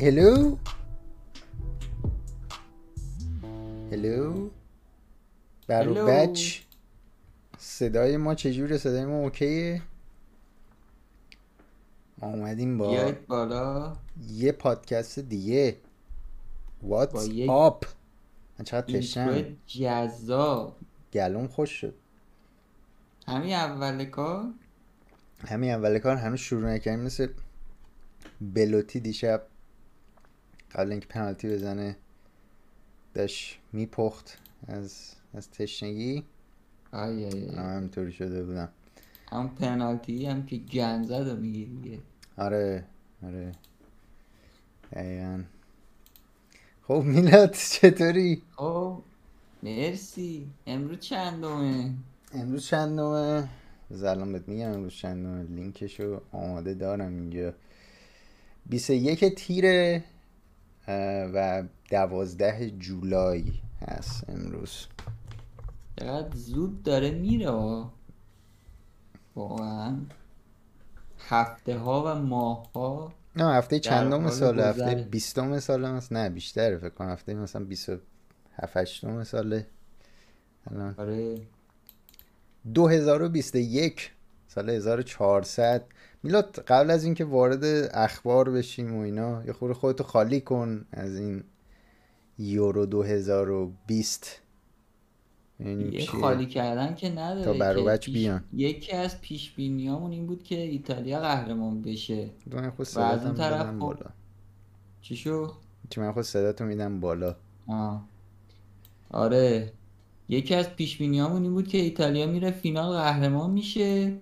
هلو هلو برو. بچ صدای ما چجوره؟ صدای ما اوکیه؟ ما اومدیم با بالا. یه پادکست دیگه. واتس یک آپ من چقدر تشنم. جذاب. گلوم خوش شد. همین اول کار؟ همین اول کار هنوز شروع نکردیم مثل بلوتی دیشب قبل اینکه پنالتی بزنه داشت میپخت از از تشنگی. آی آی همینطوری شده بودم. هم پنالتی هم که گن زد دیگه آره آره. دقیقا. خب میلاد چطوری؟ خب مرسی. امروز چندمه؟ امروز چندمه؟ بذار الان بهت میگم امروز چندمه. لینکشو آماده دارم اینجا. 21 تیره. و دوازده جولای هست امروز. چقدر زود داره میره. واقعا. هفته ها و ماه ها نه هفته چندم ساله؟ هفته. بیستم ساله هست نه بیشتره فکر کنم. هفته مثلا بیست و هفت هشتم ساله. الان آره. 2021 سال 1400 میلاد قبل از اینکه وارد اخبار بشیم و اینا یه خورده خودتو خالی کن از این یورو 2020 ببینیم یه. خالی کردن که نداره تا بر و که بچ پیش- بیان. یکی از پیش بینیامون این بود که ایتالیا قهرمان بشه من خود و از اون طرف میدم خب- بالا چی شو؟ چی من خود صداتو میدم بالا آه. آره یکی از پیش بینیامون این بود که ایتالیا میره فینال قهرمان میشه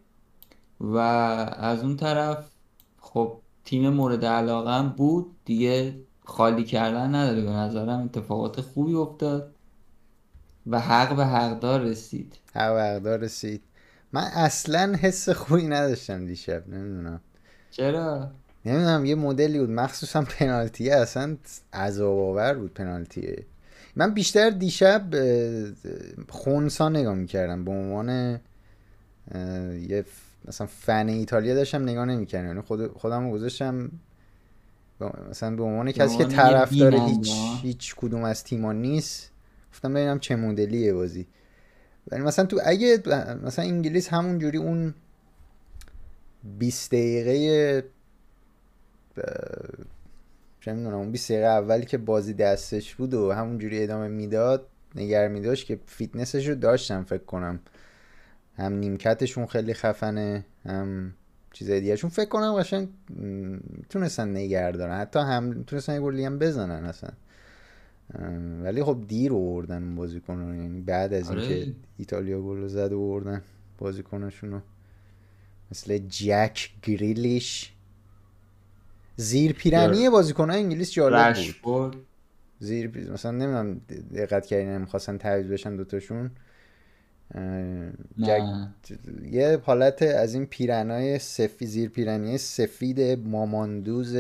و از اون طرف خب تیم مورد علاقه هم بود. دیگه خالی کردن نداره. به نظرم اتفاقات خوبی افتاد و حق به حقدار رسید. حق به حقدار رسید. من اصلا حس خوبی نداشتم دیشب. نمی‌دونم. چرا؟ نمی‌دونم. یه مدلی بود. مخصوصا پنالتی. اصلا عذاب آور بود پنالتیه من بیشتر دیشب خونسا نگاه می‌کردم. به عنوان یه مثلا فن ایتالیا داشتم نگاه نمی‌کردم. یعنی خود خودم رو گذاشتم مثلا به عنوان کسی که طرفدار هیچ. هیچ کدوم از تیما نیست گفتم ببینم چه مدلیه بازی. ولی مثلا تو اگه مثلا انگلیس همون جوری اون 20 دقیقه چه می‌دونم اون 20 دقیقه اولی که بازی دستش بود و همونجوری ادامه می‌داد نگر میداشت که فیتنسش رو داشتم فکر کنم. هم نیمکتشون خیلی خفنه هم چیزای دیگهشون فکر کنم قشنگ م، می‌تونستن نگر دارن حتی هم می‌تونستن یه گلی هم بزنن اصلا. ولی خب دیر آوردن اون بازیکن رو یعنی بعد از آره. اینکه ایتالیا گل زد و آوردن بازیکنشون رو مثل جک گریلیش. زیر پیرنی بازیکن انگلیس جالب بود. زیر پی- مثلا نمی‌دونم دقت کردین می‌خواستن تعویض بشن دوتاشون. نه یه حالت از این پیرنای سفی زیر پیرنی سفید ماماندوز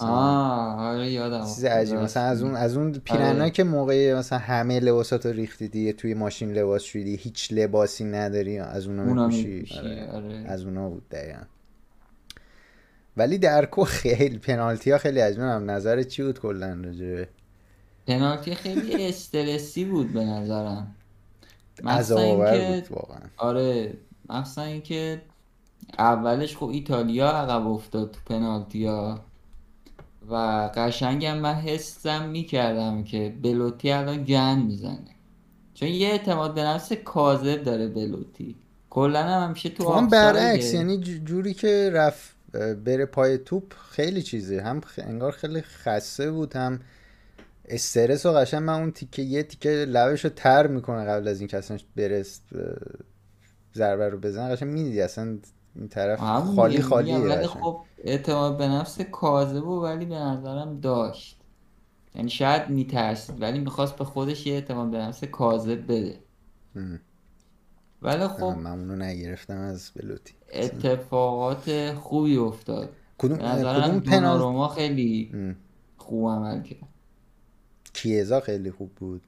آه آره یادم چیز. عجیب مثلا از اون از اون آره. که موقع مثلا همه لباساتو ریختی دیگه توی ماشین لباس شدی هیچ لباسی نداری از اونا میپوشی آره. آره. از اونا بود دقیقا ولی در کل خیلی پنالتی ها خیلی عجیب هم نظر چی بود کلا راجبه پنالتی خیلی استرسی بود به نظرم عذاب آور بود واقعا. آره مخصوصا اینکه اولش خب ایتالیا عقب افتاد تو پنالتی ها و قشنگم من حسم می‌کردم که بلوتی الان گن می‌زنه. چون یه اعتماد به نفس کاذب داره بلوتی. کلا هم همیشه تو تو هم. برعکس یعنی جوری که رفت بره پای توپ خیلی چیزه. هم انگار خیلی خسته بود هم استرس و قشنگ من اون تیکه یه تیکه لبش رو تر می‌کنه قبل از اینکه اصلا برس اه، ضربه رو بزنه قشنگ می‌دیدی اصلا این طرف خالی خالیه ولی. خب اعتماد به نفس کاذب و ولی به نظرم داشت یعنی شاید میترسید ولی می‌خواست به خودش یه اعتماد به نفس کاذب بده ام. ولی خب من اونو نگرفتم از بلوتی اتفاقات خوبی افتاد کدوم به اه، نظرم کدوم دوناروما خیلی ام. خوب عمل کرد کیزا خیلی خوب بود.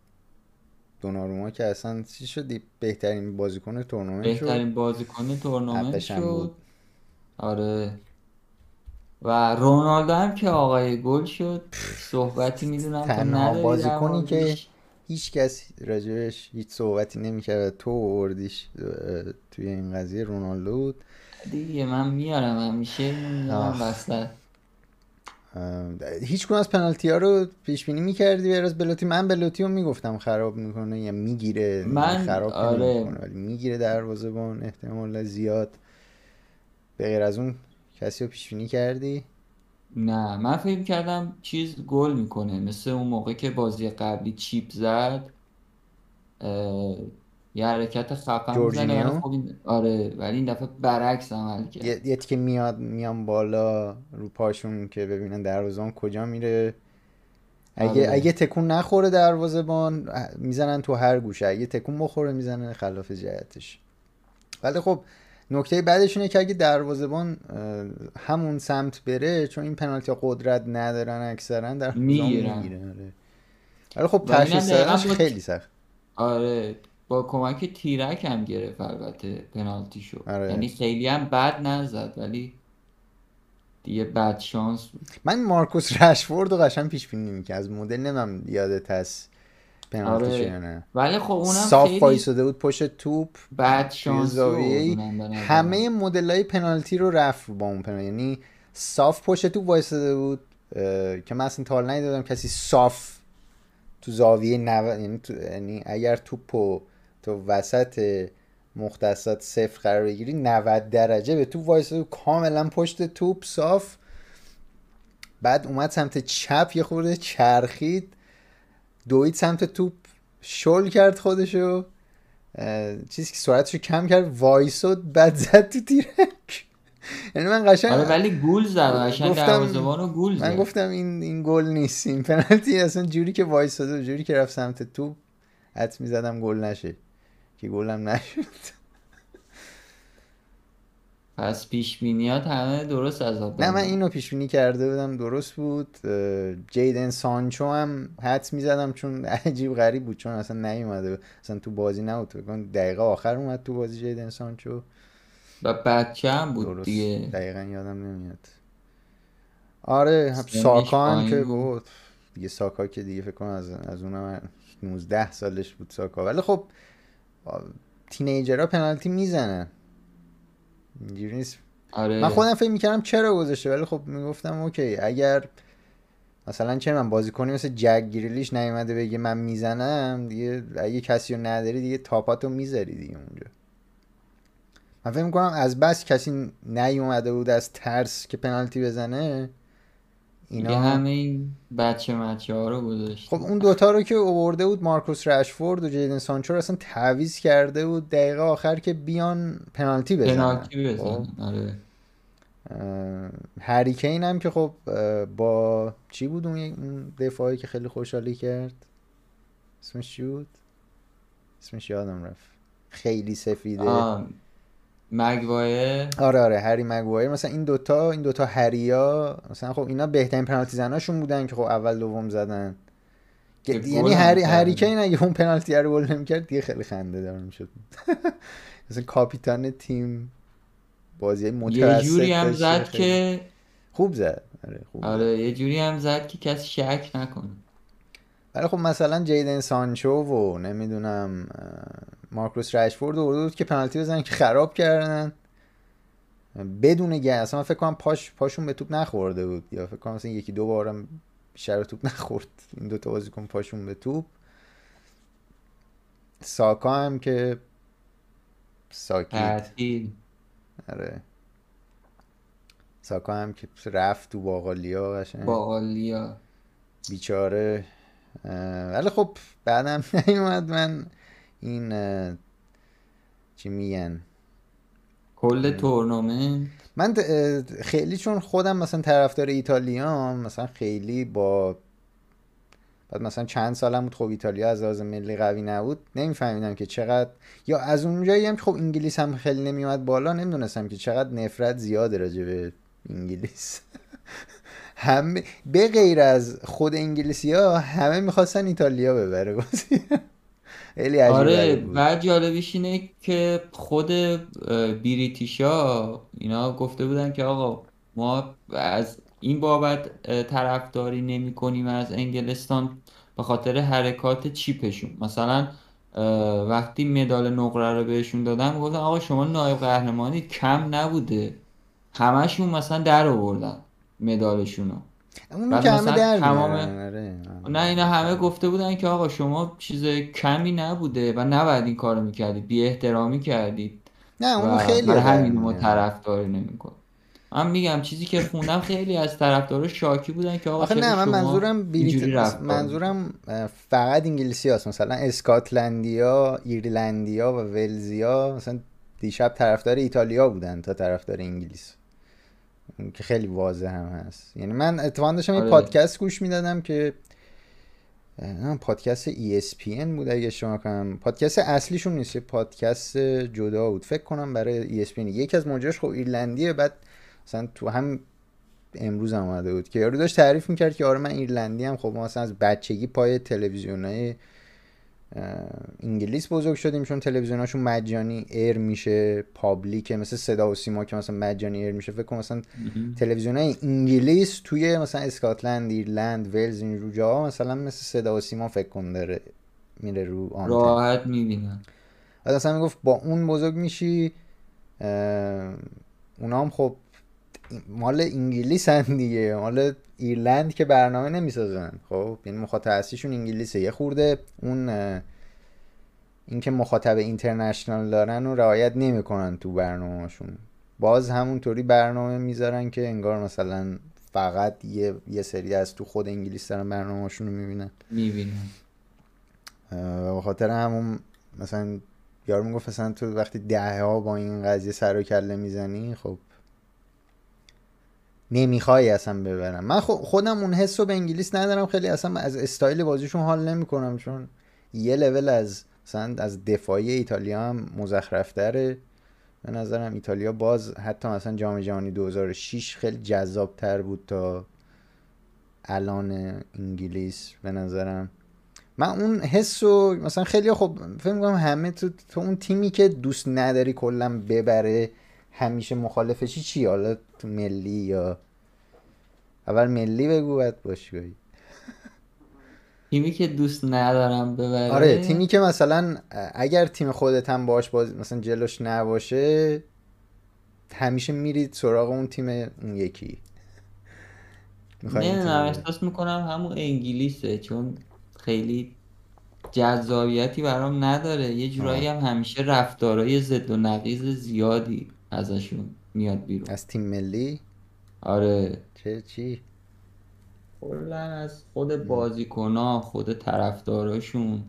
دوناروما که اصلا چی شدی؟ بهترین بازیکن تورنمنت شد. بهترین بازیکن تورنمنت شد. بود. آره. و رونالدو هم که آقای گل شد. صحبتی می‌دونم نداری در بازیکنی که. هیچ کس راجبش هیچ صحبتی نمی‌کرد. تو آوردیش اه، توی این قضیه رونالدو بود. دیگه من میارم همیشه میارم آخ. هیچ از پنالتی ها رو پیش بینی می‌کردی به از بلوتی؟ من بلوتی رو می‌گفتم خراب می‌کنه یا می‌گیره من- خراب آره. نمی‌کنه، ولی می‌گیره دروازه‌بان احتمال زیاد. به غیر از اون کسی رو پیش بینی کردی؟ نه من فکر کردم چیز گل می‌کنه مثل اون موقع که بازی قبلی چیپ زد اه، یه حرکت خفن می‌زنه خب این آره ولی این دفعه برعکس عمل کرد. یه یه که میاد میان بالا رو پاشون که ببینن دروازه‌بان کجا میره. اگه آره. اگه تکون نخوره دروازه‌بان می‌زنن تو هر گوشه. اگه تکون بخوره می‌زنن خلاف جهتش. ولی خب نکته بعدش اینه که اگه دروازه‌بان همون سمت بره چون این پنالتی قدرت ندارن اکثرا در می‌گیرن. آره. ولی خب تشخیص خیلی سخت. آره. با کمک تیرک هم گرفت البته پنالتی شد آره. یعنی خیلی هم بد نزد ولی دیگه بد شانس بود. من مارکوس رشفورد رو قشنگ پیش بینی می‌کردم از مدل نمیم یادت هست پنالتی آره. یا نه. ولی خب اونم صاف خیلی وایساده بود پشت توپ. بد نظرم. همه مدل های پنالتی رو رفت با اون پنالتی. یعنی صاف پشت توپ وایساده بود که من اصلا تا حالا ندیدم کسی صاف تو زاویه 90 یعنی, تو... یعنی اگر توپو تو وسط مختصات صفر قرار بگیری 90 درجه. به وایساده بود کاملا پشت توپ صاف. بعد اومد سمت چپ یه خورده چرخید. دوید سمت توپ شل کرد خودشو. چیزی که سرعتشو کم کرد وایساد بعد زد تو تیرک. یعنی من قشنگ آره ولی گول زد. قشنگ گفتم- رو گول من زد. گفتم این این گل نیست. این پنالتی اصلا جوری که وایساده و جوری که رفت سمت توپ حد می‌زدم گل نشه. که گلم نشد. پس پیش بینیات همه درست از آب نه من. اینو پیش بینی کرده بودم درست بود. جیدن سانچو هم حدس می‌زدم چون عجیب غریب بود چون اصلا نیومده. اصلا تو بازی نبود. کنم دقیقه آخر اومد تو بازی جیدن سانچو. و بچه هم بود درست. دیگه. دقیقا یادم نمیاد. آره ساکا هم که بود. بود. دیگه ساکا که دیگه فکر کنم از, از اونم 19 سالش بود ساکا. ولی خب تینیجرها پنالتی می‌زنن. اینجوری نیست. آره. من خودم فکر می‌کردم چرا گذاشته ولی خب می‌گفتم اوکی اگر مثلا چه من بازیکنی مثل جک گریلیش نیومده بگه من می‌زنم دیگه اگه کسی رو نداری دیگه تاپاتو می‌ذاری دیگه اونجا. من فکر می‌کنم از بس کسی نیومده بود از ترس که پنالتی بزنه اینا همه این بچه مچه ها رو گذاشت خب اون دوتا رو که اوورده بود مارکوس رشفورد و جیدن سانچو رو اصلا تعویض کرده بود دقیقه آخر که بیان پنالتی بزنن. پنالتی خب؟ بزنن آره. اه، هری کین هم که خب با چی بود اون دفاعی که خیلی خوشحالی کرد؟ اسمش چی بود؟ اسمش یادم رفت. خیلی سفیده. آه مگوایر آره آره هری مگوایر مثلا این دوتا این دوتا هریا مثلا خب اینا بهترین پنالتی زناشون بودن که خب اول دوم زدن. یعنی هری. هری کین اگه اون پنالتی رو گل نمی‌کرد دیگه خیلی خنده دار می‌شد. مثلا کاپیتان تیم بازی یه متوسط جوری هم زد که خوب زد. آره خوب. آره یه جوری هم زد که کسی شک نکنه. ولی خب مثلا جیدن سانچو و نمی‌دونم مارکوس رشفورد و بود که پنالتی بزنن که خراب کردن. بدون گه اصلا من فکر کنم پاش پاشون به توپ نخورده بود یا فکر کنم مثلا یکی دو بارم بیشتر به توپ نخورد. این دوتا بازیکن پاشون به توپ. ساکا هم که تعطیل آره. ساکا هم که رفت تو باقالیا قشنگ. باقالیا بیچاره. ولی خب بعدم نیومد من این چی میگن؟ کل تورنمنت؟ من خیلی چون خودم مثلا طرفدار ایتالیام مثلا خیلی با بعد مثلا چند سالم بود خب ایتالیا از لحاظ ملی قوی نبود نمیفهمیدم که چقدر یا از اونجایی هم که خب انگلیس هم خیلی نمیومد بالا نمی‌دونستم که چقدر نفرت زیاده راجع به انگلیس. همه به غیر از خود انگلیسی ها همه می‌خواستن ایتالیا ببره. بازی خیلی عجیب آره بود. بعد جالبیش اینه که خود بریتیشا اینا گفته بودن که آقا ما از این بابت طرفداری نمی کنیم از انگلستان به خاطر حرکات چیپشون. مثلا وقتی مدال نقره رو بهشون دادن گفتن آقا شما نایب قهرمانی کم نبوده. همشون مثلا در آوردن. مدالشون رو اونو که همه در تمام آره. نه اینا همه گفته بودن که آقا شما چیز کمی نبوده و نباید این کارو می‌کردید. بی احترامی کردید. نه اونو خیلی برای همین ما. طرفداری نمیکن من میگم چیزی که خوندم خیلی از طرفدارا شاکی بودن که آقا آخه نه من شما منظورم بریت... منظورم فقط انگلیسی هست مثلا اسکاتلندیا ایرلندیا و ولزیا مثلا دیشب طرفدار ایتالیا بودن تا طرفدار انگلیس. که خیلی واضح هم هست. یعنی من اتفاقا داشتم یه آره. پادکست گوش می‌دادم که پادکست ESPN بود اگه شما کنم پادکست اصلیشون نیست یه پادکست جدا بود. فکر کنم برای ESPN یکی از مجریاش خب ایرلندیه بعد مثلا تو هم امروز هم اومده بود که یارو داشت تعریف می‌کرد که آره من ایرلندی هم خب ما مثلا از بچگی پای تلویزیون های انگلیس بزرگ شدیم چون تلویزیوناشون مجانی air میشه public ه مثل صدا و سیما که مثلا مجانی air میشه. فکر کن مثلا تلویزیون های انگلیس توی مثلا اسکاتلند ایرلند ولز این رو جاها مثلا مثل صدا و سیما فکر کن داره میره رو آنتن. راحت می‌بینن بعد اصلا می‌گفت با اون بزرگ میشی اونا هم خب مال انگلیس هن دیگه. مال ایرلند که برنامه نمی‌سازن. خب یعنی مخاطب اصلیشون انگلیسه. یه خورده اون اینکه مخاطب اینترنشنال دارن و رعایت نمی‌کنن تو برنامهشون باز همونطوری برنامه می‌ذارن که انگار مثلا فقط یه, یه سری از تو خود انگلیس دارن برنامهشون رو می‌بینن. می‌بینن. به خاطر همون مثلا یارو می‌گفت مثلا تو وقتی ده ها با این قضیه سر و کله می‌زنی خب نمی‌خوای اصلا ببرم. من خو- خودم اون حس رو به انگلیس ندارم. خیلی اصلا از استایل بازیشون حال نمی‌کنم چون یه لول از مثلا از دفاعی ایتالیا هم مزخرفتره. به نظرم ایتالیا باز حتی مثلا جام جهانی 2006 خیلی جذاب تر بود تا الان انگلیس به نظرم. من اون حس رو مثلا خیلی خب فکر می‌کنم همه تو, تو اون تیمی که دوست نداری کلا ببره همیشه مخالفشی چی؟ حالا تو ملی یا اول ملی بگو بعد باشگاهی. تیمی که دوست ندارم ببره. آره تیمی که مثلا اگر تیم خودت هم باش باز مثلا جلوش نباشه همیشه میرید سراغ اون تیم اون یکی. تیم- احساس می‌کنم همون انگلیسه چون خیلی جذابیتی برام نداره. یه جورایی هم همیشه رفتارای ضد و نقیض زیادی ازشون میاد بیرون. از تیم ملی؟ آره. چه چی کلا از خود بازیکنها خود طرفداراشون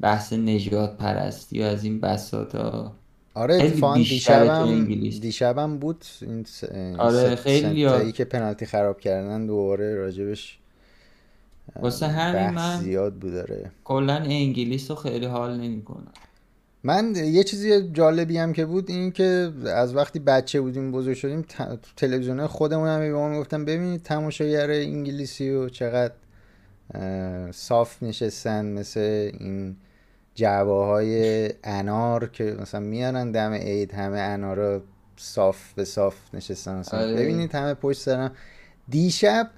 بحث نجات پرستی و از این بساطا آره خیلی اتفاقا دیشبم. دیشبم بود این س... آره، خیلی ها. که پنالتی خراب کردن دوباره راجبش واسه همین من زیاد بود داره کلا انگلیس رو خیلی حال نمی‌کنم من یه چیزی جالبی هم که بود این که از وقتی بچه بودیم بزرگ شدیم ت... تلویزیون خودمون هم به ما گفتم ببینید تماشاگر انگلیسی و چقدر صاف نشستن مثل این جعبه های انار که مثلا میارن دم عید همه انارا صاف به صاف نشستن مثلا آره. ببینید همه پشت سرم دیشب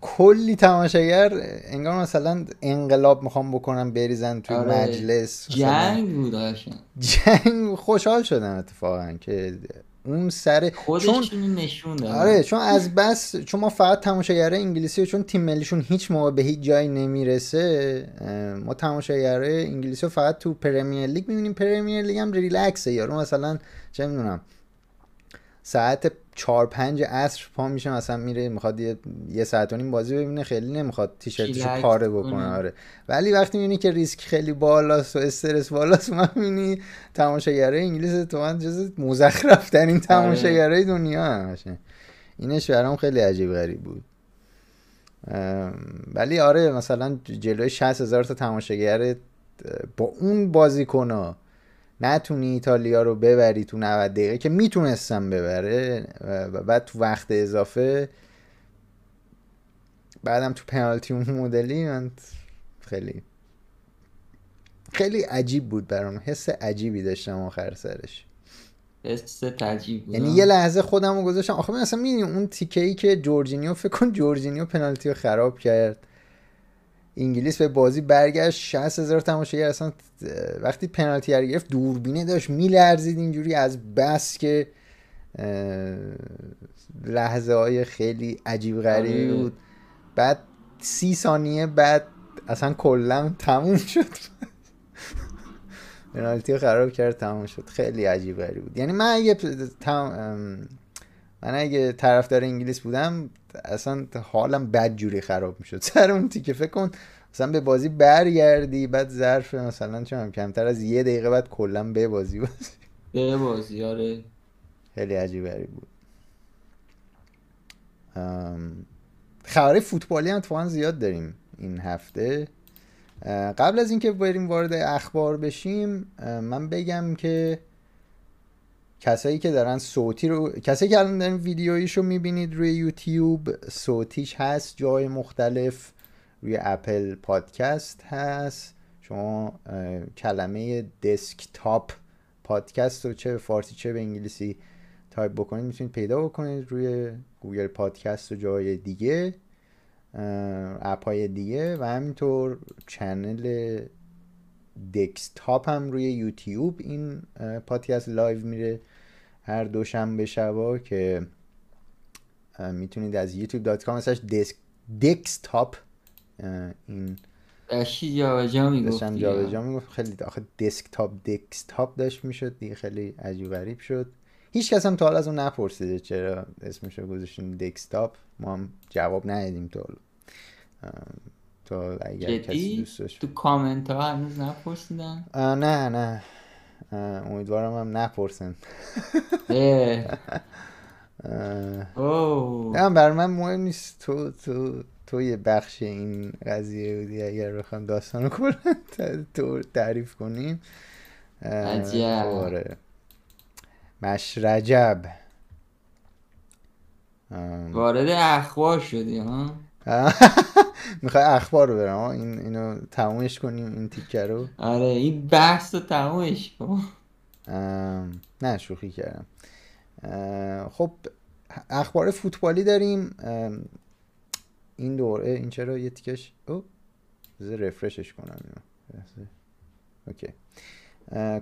کلی تماشاگر انگار مثلا انقلاب می‌خوام بکنم بریزن توی آره. مجلس جنگ بود جنگ خوشحال شدم اتفاقا که اون سر چون نشون آره چون از بس چون ما فقط تماشاگره انگلیسی و چون تیم ملیشون هیچ موقع به هیچ جایی نمی‌رسه ما تماشاگره انگلیسی رو فقط تو پرمیر لیگ می‌بینیم. پرمیر لیگ هم ریلکسه یارو. مثلا چه می‌دونم ساعت چهار پنج عصر پا میشه مثلا میره می‌خواد یه, یه ساعت و نیم بازی ببینه خیلی نمی‌خواد تیشرتشو پاره کنه. بکنه آره. ولی وقتی می‌بینی که ریسک خیلی بالاست و استرس بالاست من می‌بینی تماشاگره انگلیس تو من جز مزخرف ترین تماشاگره دنیا همشه. اینش برام خیلی عجیب غریب بود. ولی آره مثلا جلوی 60 هزار تا تماشاگر با اون بازیکن نتونی ایتالیا رو ببری تو 90 دقیقه که می‌تونستم ببره و بعد تو وقت اضافه بعدم تو پنالتی اون مدلی من خیلی خیلی عجیب بود برام. حس عجیبی داشتم آخر سرش. حس تجیب بود. یعنی یه لحظه خودم رو گذاشتم. آخه من اصلا می‌دونی اون تیکه ای که جورجینیو فکر کن جورجینیو پنالتی رو خراب کرد. انگلیس به بازی برگشت 60 هزار تماشاگر اصلا وقتی پنالتی رو گرفت دوربینه داشت میلرزید اینجوری از بس که لحظه های خیلی عجیب غریبی آره. بود. بعد سی ثانیه بعد اصلا کلا تموم شد. پنالتی رو خراب کرد تموم شد. خیلی عجیب غریب بود. یعنی من اگه من اگه طرفدار انگلیس بودم اصلا حالم بد جوری خراب می‌شد. سر اون تیکه فکر کن مثلا به بازی برگردی بعد ظرف مثلا چون کمتر از یه دقیقه بعد کلا به بازی بازی. به بازی آره. خیلی عجیب غریب بود. خبر فوتبالی هم اتفاقا زیاد داریم این هفته. قبل از اینکه بریم وارد اخبار بشیم من بگم که کسایی که دارن صوتی رو کسایی که الان دارن ویدیویش رو می‌بینید روی یوتیوب صوتیش هست جای مختلف روی اپل پادکست هست. شما کلمه دسکتاپ پادکست رو چه به فارسی چه به انگلیسی تایپ بکنید می‌تونید پیدا بکنید روی گوگل پادکست و جای دیگه اپ های دیگه و همینطور channel دکستاپ هم روی یوتیوب. این پادکست live میره هر دوشنبه شبا که می‌تونید از youtube.com دسک دکستاپ این جا جا می‌گفت جا جا می‌گفت. خیلی آخه دسکتاپ دکستاپ داشت می‌شد دیگه خیلی عجیب غریب شد. هیچ کس هم تا حالا از اون نپرسیده چرا اسمش رو گذاشتیم دکستاپ ما هم جواب ندادیم تا حالا. تا اگر کسی دوست داشت. تو کامنت ها هنوز نپرسیدن؟ نه نه. امیدوارم هم نپرسن. نه بر من مهم نیست تو تو تو یه بخش این قضیه بودی اگر بخوام داستان رو تو تعریف کنیم. عجب آره. مشرجب. وارد اخبار شدی ها؟ می‌خوای اخبار رو برم این اینو تمومش کنیم این تیکه رو. آره این بحث رو تمومش کن. نه شوخی کردم. خب اخبار فوتبالی داریم. این دوره این چرا یه تیکش؟ او بذار رفرشش کنم. اینو اوکی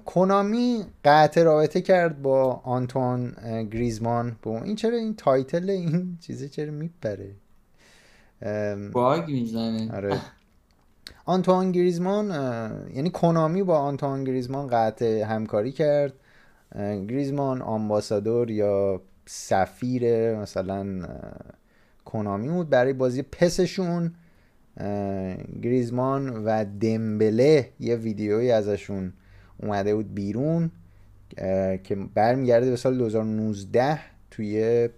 کنامی قطع رابطه کرد با آنتوان گریزمان. با این چرا این تایتل این چیزه چرا میپره؟ باگ می‌زنه. آره. آنتوان گریزمان یعنی کنامی با آنتوان گریزمان قطع همکاری کرد. گریزمان آمباسادور یا سفیر مثلا کنامی بود برای بازی پسشون. گریزمان و دمبله یه ویدیویی ازشون اومده بود بیرون که برمیگرده به سال 2019 توی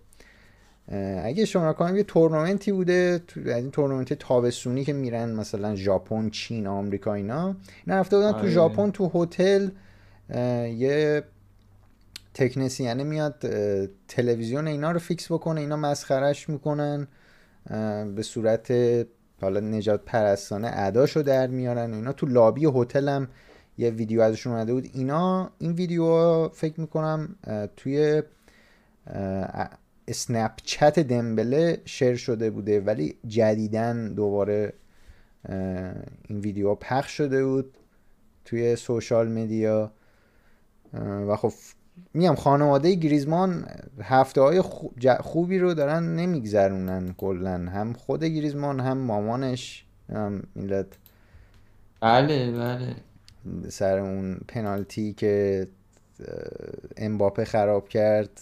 اگه اشتباه نکنم یه تورنمنتی بوده از این تورنمنت تابستونی که میرن مثلا ژاپن چین آمریکا اینا. این رفته بودن تو آره. ژاپن تو هتل یه تکنسینه میاد تلویزیون اینا رو fix بکنه اینا مسخرش می‌کنن به صورت حالا نژادپرستانه اداشو در میارن اینا. تو لابی هتل هم یه ویدیو ازشون اومده بود. اینا این ویدیو فکر می‌کنم توی اسنپ چت دمبله شیر شده بوده ولی جدیدن دوباره این ویدیو پخش شده بود توی سوشال مدیا و خب میگم خانواده گریزمان هفته های خوبی رو دارن نمیگذرونن کلا. هم خود گریزمان هم مامانش. هم میلت بله بله. سر اون پنالتی که امباپه خراب کرد.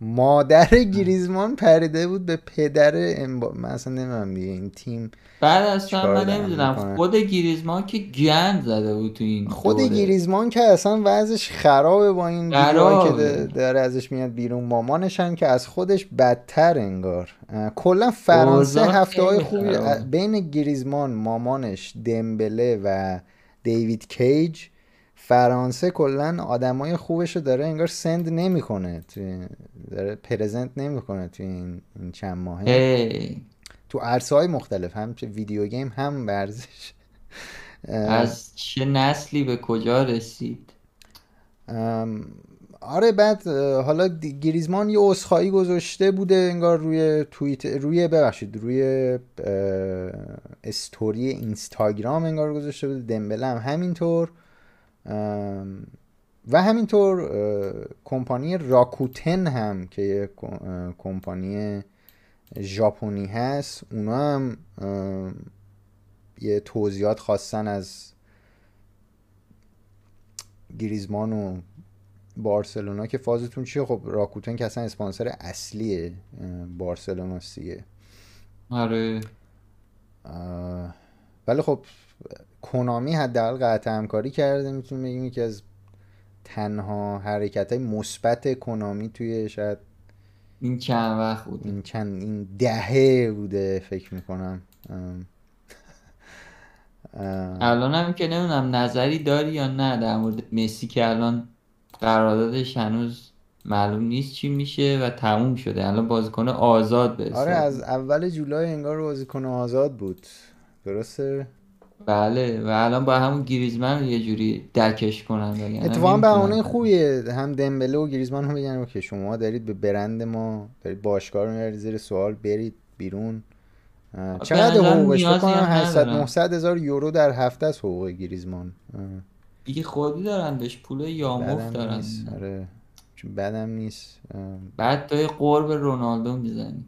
مادر گریزمان پریده بود به پدر امبا من اصلا نمی‌دونم دیگه این تیم بعد اصلا من نمی‌دونم خود گریزمان که گند زده بود تو این خود دوره. گریزمان که اصلا وضعش خرابه با این که داره ازش میاد بیرون. مامانش هم که از خودش بدتر انگار. کلا فرانسه هفته های خوبی بین گریزمان مامانش دمبله و دیوید کیج فرانسه کلا آدمای خوبش رو داره انگار سند نمی‌کنه توی داره پرزنت نمی‌کنه توی این, این چند ماهه. تو عرصه های مختلف هم چه ویدیو گیم هم ورزش. از چه نسلی به کجا رسید؟ آره بعد حالا گریزمان یه اسخایی گذاشته بوده انگار روی توییت روی ببخشید روی استوری اینستاگرام انگار گذاشته بوده دمبله هم همینطور. و همینطور کمپانی راکوتن هم که یه کمپانی ژاپنی هست اونا هم یه توضیحات خواستن از گریزمان و بارسلونا که فازتون چیه. خب راکوتن که اصلا اسپانسر اصلی بارسلونا سیه. آره. ولی خب کنامی حداقل قطع همکاری کرده می‌تونیم بگیم یکی از تنها حرکت های مثبت کنامی توی شاید این چند وقت بود. این چند این دهه بوده فکر می‌کنم. الان هم که نمی‌دونم نظری داری یا نه در مورد مسی که الان قراردادش هنوز معلوم نیست چی میشه و تموم شده. الان بازیکن آزاد به آره از اول جولای انگار بازیکن آزاد بود. درسته؟ بله و الان با همون گریزمن یه جوری درکش کنن اتفاقا بهونه خوبیه. هم دمبله و گریزمان هم بگن که شما دارید به برند ما دارید باشگاه رو میارید زیر سوال برید بیرون. چقدر حقوقش؟ بکنم 800 900 هزار یورو در هفته از حقوق گریزمان. دیگه خودی دارن بهش پول یاموف دارن. آره. چون بدم نیست. بعد تو قرب رونالدو می‌زنی.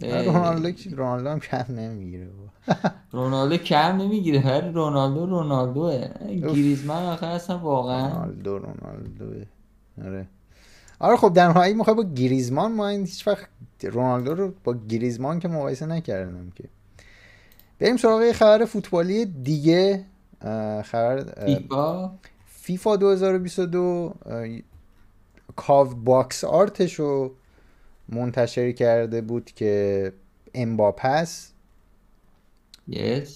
رونالدو رونالدو هم کم نمی‌گیره. رونالدو کم نمی‌گیره هر رونالدو رونالدوه. گریزمان آخه اصلا واقعا. رونالدو رونالدوه. آره. آره خب در نهایت می‌خوای با گریزمان ما این هیچ وقت رونالدو رو با گریزمان که مقایسه نکردم که. بریم سراغ خبر فوتبالی دیگه. خبر فیفا. فیفا 2022 cover box art ش رو منتشر کرده بود که امباپس yes.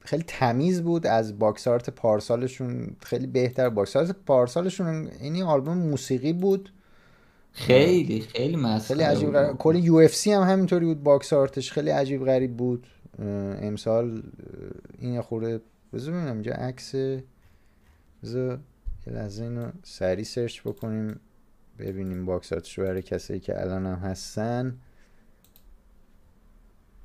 خیلی تمیز بود. از box art پارسالشون خیلی بهتر. box art پارسالشون عین آلبوم موسیقی بود. خیلی خیلی مسخره خیلی عجیب غریب. کلی UFC هم همینطوری بود. box art ش خیلی عجیب غریب بود. امسال این خورده. بذار ببینم اینجا عکس. بذار یه لحظه اینو سریع search بکنیم. ببینیم box art ش برای کسایی که الان هم هستن.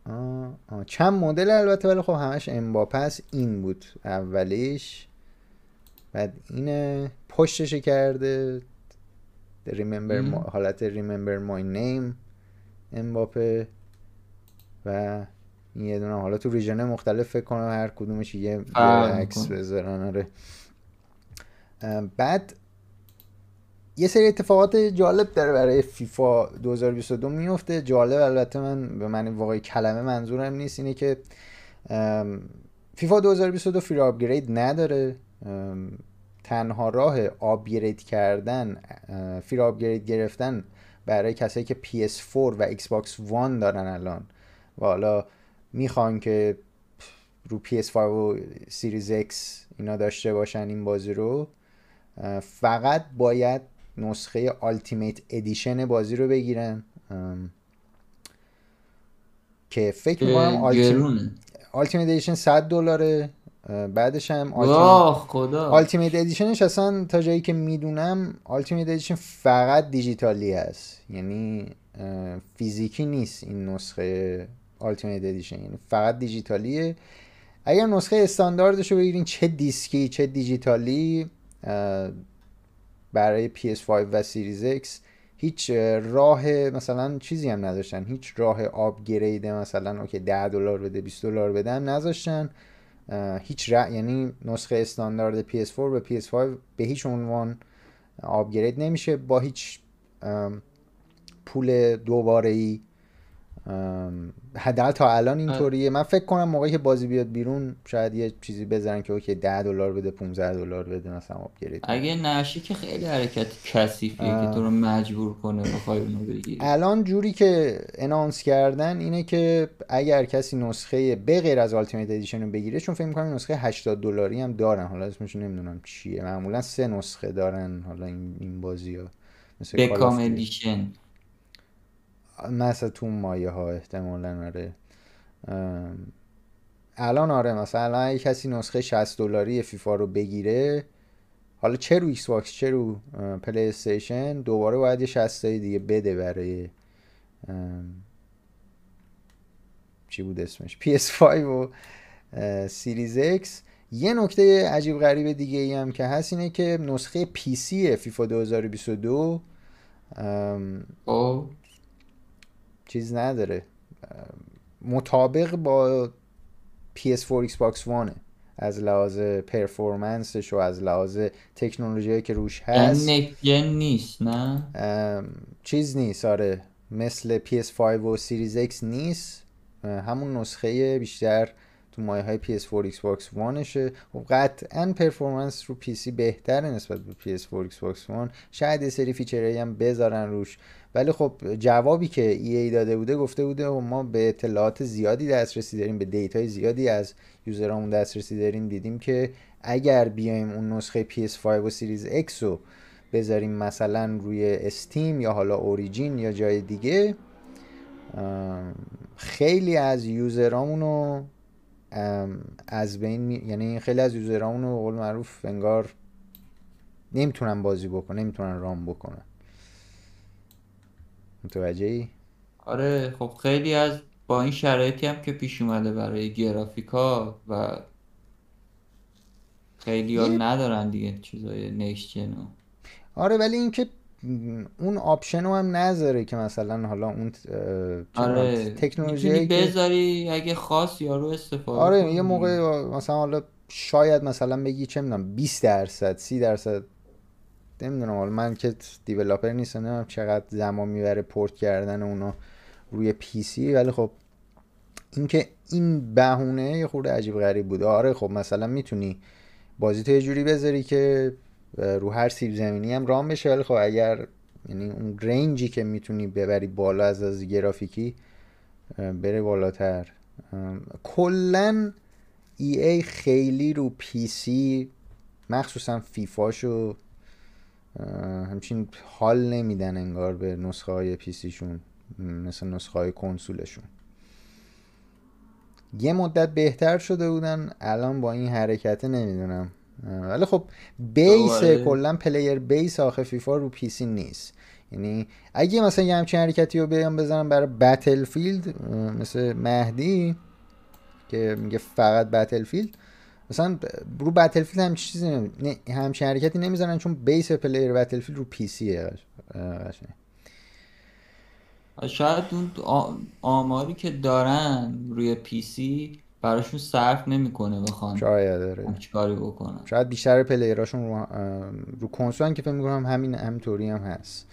آه آه. چند مدل البته ولی خب همش امباپس این بود اولیش. بعد این پشتش کرده. Remember ما... حالت remember my name. امباپه. و این یه دونه. حالا تو ریژن مختلف فکر کنم هر کدومش یه عکس بذارن. آره. بعد یه سری اتفاقات جالب داره برای فیفا 2022 میفته. جالب البته من به من واقعی کلمه منظورم نیست اینه که فیفا 2022 free upgrade نداره. تنها راه upgrade کردن free upgrade گرفتن برای کسایی که PS4 و باکس 1 دارن الان و حالا می‌خوان که رو PS5 و Series X اینا داشته باشن این بازی رو فقط باید نسخه Ultimate Edition بازی رو بگیرن. که فکر می‌کنم Ultimate Edition 100 دلاره. بعدش هم Ultimate Edition ش اصلا تا جایی که می‌دونم Ultimate Edition فقط دیجیتالی هست یعنی فیزیکی نیست این نسخه Ultimate Edition یعنی فقط دیجیتالیه. اگر نسخه استانداردش رو بگیرین چه دیسکی چه دیجیتالی برای PS5 و Series X هیچ راه مثلا چیزی هم نذاشتن هیچ راه upgrade مثلا OK 10 دلار بده 20 دلار بده هم نذاشتن. هیچ ر... یعنی نسخه استاندارد PS4 به PS5 به هیچ عنوان upgrade نمیشه. با هیچ پول دوباره ای حداقل تا الان اینطوریه. من فکر کنم موقعی که بازی بیاد بیرون شاید یه چیزی بزنن که OK 10 دلار بده 15 دلار بده مثلا upgrade اگه نشی که خیلی حرکت کثیفیه که تو رو مجبور کنه بخوای اونو بگیری. الان جوری که announce کردن اینه که اگر کسی نسخه به غیر از Ultimate Edition رو بگیره چون فکر می‌کنم نسخه 80 دلاری هم دارن. حالا اسمش نمی‌دونم چیه. معمولا سه نسخه دارن حالا این این بازی‌ها. مثل Beckham Edition مثلا تو مایه ها احتمالا آره. الان آره مثلا اگه کسی نسخه 60 دلاری فیفا رو بگیره حالا چه رو ایکس باکس چه رو پلی استیشن دوباره باید یه شصت تایی دیگه بده برای چی بود اسمش؟ PS5 و Series X یه نکته عجیب غریب دیگه ای هم که هست اینه که نسخه پی سی فیفا 2022 او چیز نداره. مطابق با PS4 Xbox One از لحاظ performance ش و از لحاظ تکنولوژی که روش هست. next-gen نیست نه؟ چیز نیست آره. مثل PS5 و Series X نیست. همون نسخه بیشتر تو مایه های PS4 Xbox One شه و قطعا performance رو PC بهتره نسبت به PS4 Xbox One شاید یه سری feature هایی هم بذارن روش. ولی خب جوابی که EA داده بوده گفته بوده و ما به اطلاعات زیادی دسترسی داریم به دیتای زیادی از یوزرامون دسترسی داریم. دیدیم که اگر بیایم اون نسخه PS5 و سیریز X رو بذاریم مثلا روی استیم یا حالا اوریجین یا جای دیگه خیلی از یوزرامون رو از بین می... یعنی خیلی از یوزرامون رو قول معروف انگار نمی‌تونن بازی بکنن نمی‌تونن رام بکنن متوجه ای؟ آره خب خیلی از با این شرایطی هم که پیش اومده برای گرافیکا و خیلی ها ندارن دیگه چیزای نیشتن آره ولی اینکه اون آپشن رو هم نذاره که مثلا حالا اون آره تکنولوژی که بذاری اگه خاص یارو استفاده آره کنی. یه موقع مثلا حالا شاید مثلا بگی چه می‌دونم 20 درصد 30 درصد نمی‌دونم حالا من که developer نیستم نمی‌دونم چقدر زمان می‌بره پورت کردن اونا روی پی سی ولی خب اینکه این بهونه یه خورده عجیب غریب بود آره خب مثلا می‌تونی بازی تو یه جوری بذاری که رو هر سیب زمینی هم run بشه. ولی خب اگر یعنی اون range ی که می‌تونی ببری بالا از از گرافیکی بره بالاتر. کلا EA خیلی رو پی سی مخصوصا فیفاشو همچین حال نمیدن انگار به نسخه های پی سیشون مثل نسخه های کنسولشون. یه مدت بهتر شده بودن الان با این حرکت نمی‌دونم. ولی خب base کلا player base آخه فیفا رو پی سی نیست. یعنی اگه مثلا یه همچین حرکتی رو بیام بزنم برای Battlefield مثل مهدی که میگه فقط بتل فیلد مثلا رو بتل فیلد هم چیزی نمی... همچین حرکتی نمی‌زنن چون base player بتل فیلد رو PC ـه شاید اون آماری که دارن روی PC براشون صرف نمی‌کنه بخوان شاید داره چیکاری بکنن. شاید بیشتر player اشون رو, رو کنسول که فکر می‌کنم همین همینطوری هم هست.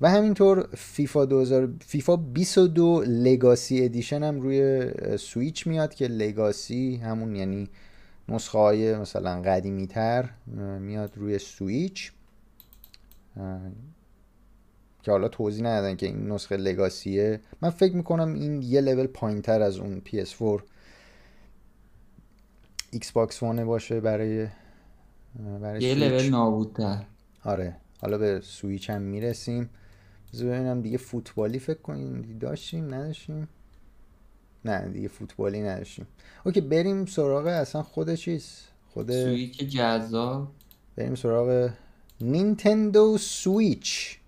و همینطور فیفا 2000 فیفا 22 legacy edition هم روی سویچ میاد که legacy همون یعنی نسخه های مثلا قدیمی تر میاد روی سویچ. که حالا توضیح ندادن که این نسخه legacy ـه. من فکر می‌کنم این یه لول پایین تر از اون PS4 ایکس باکس وان ـه باشه برای برای یه لول نابودتر. آره. حالا به سویچ هم می‌رسیم. ببینم دیگه فوتبالی فکر کنیم. داشتیم؟ نداشتیم؟ نه دیگه فوتبالی نداشتیم. اوکی بریم سراغ اصلا خود چیز؟ خود سویچ جذاب. بریم سراغ نینتندو سویچ.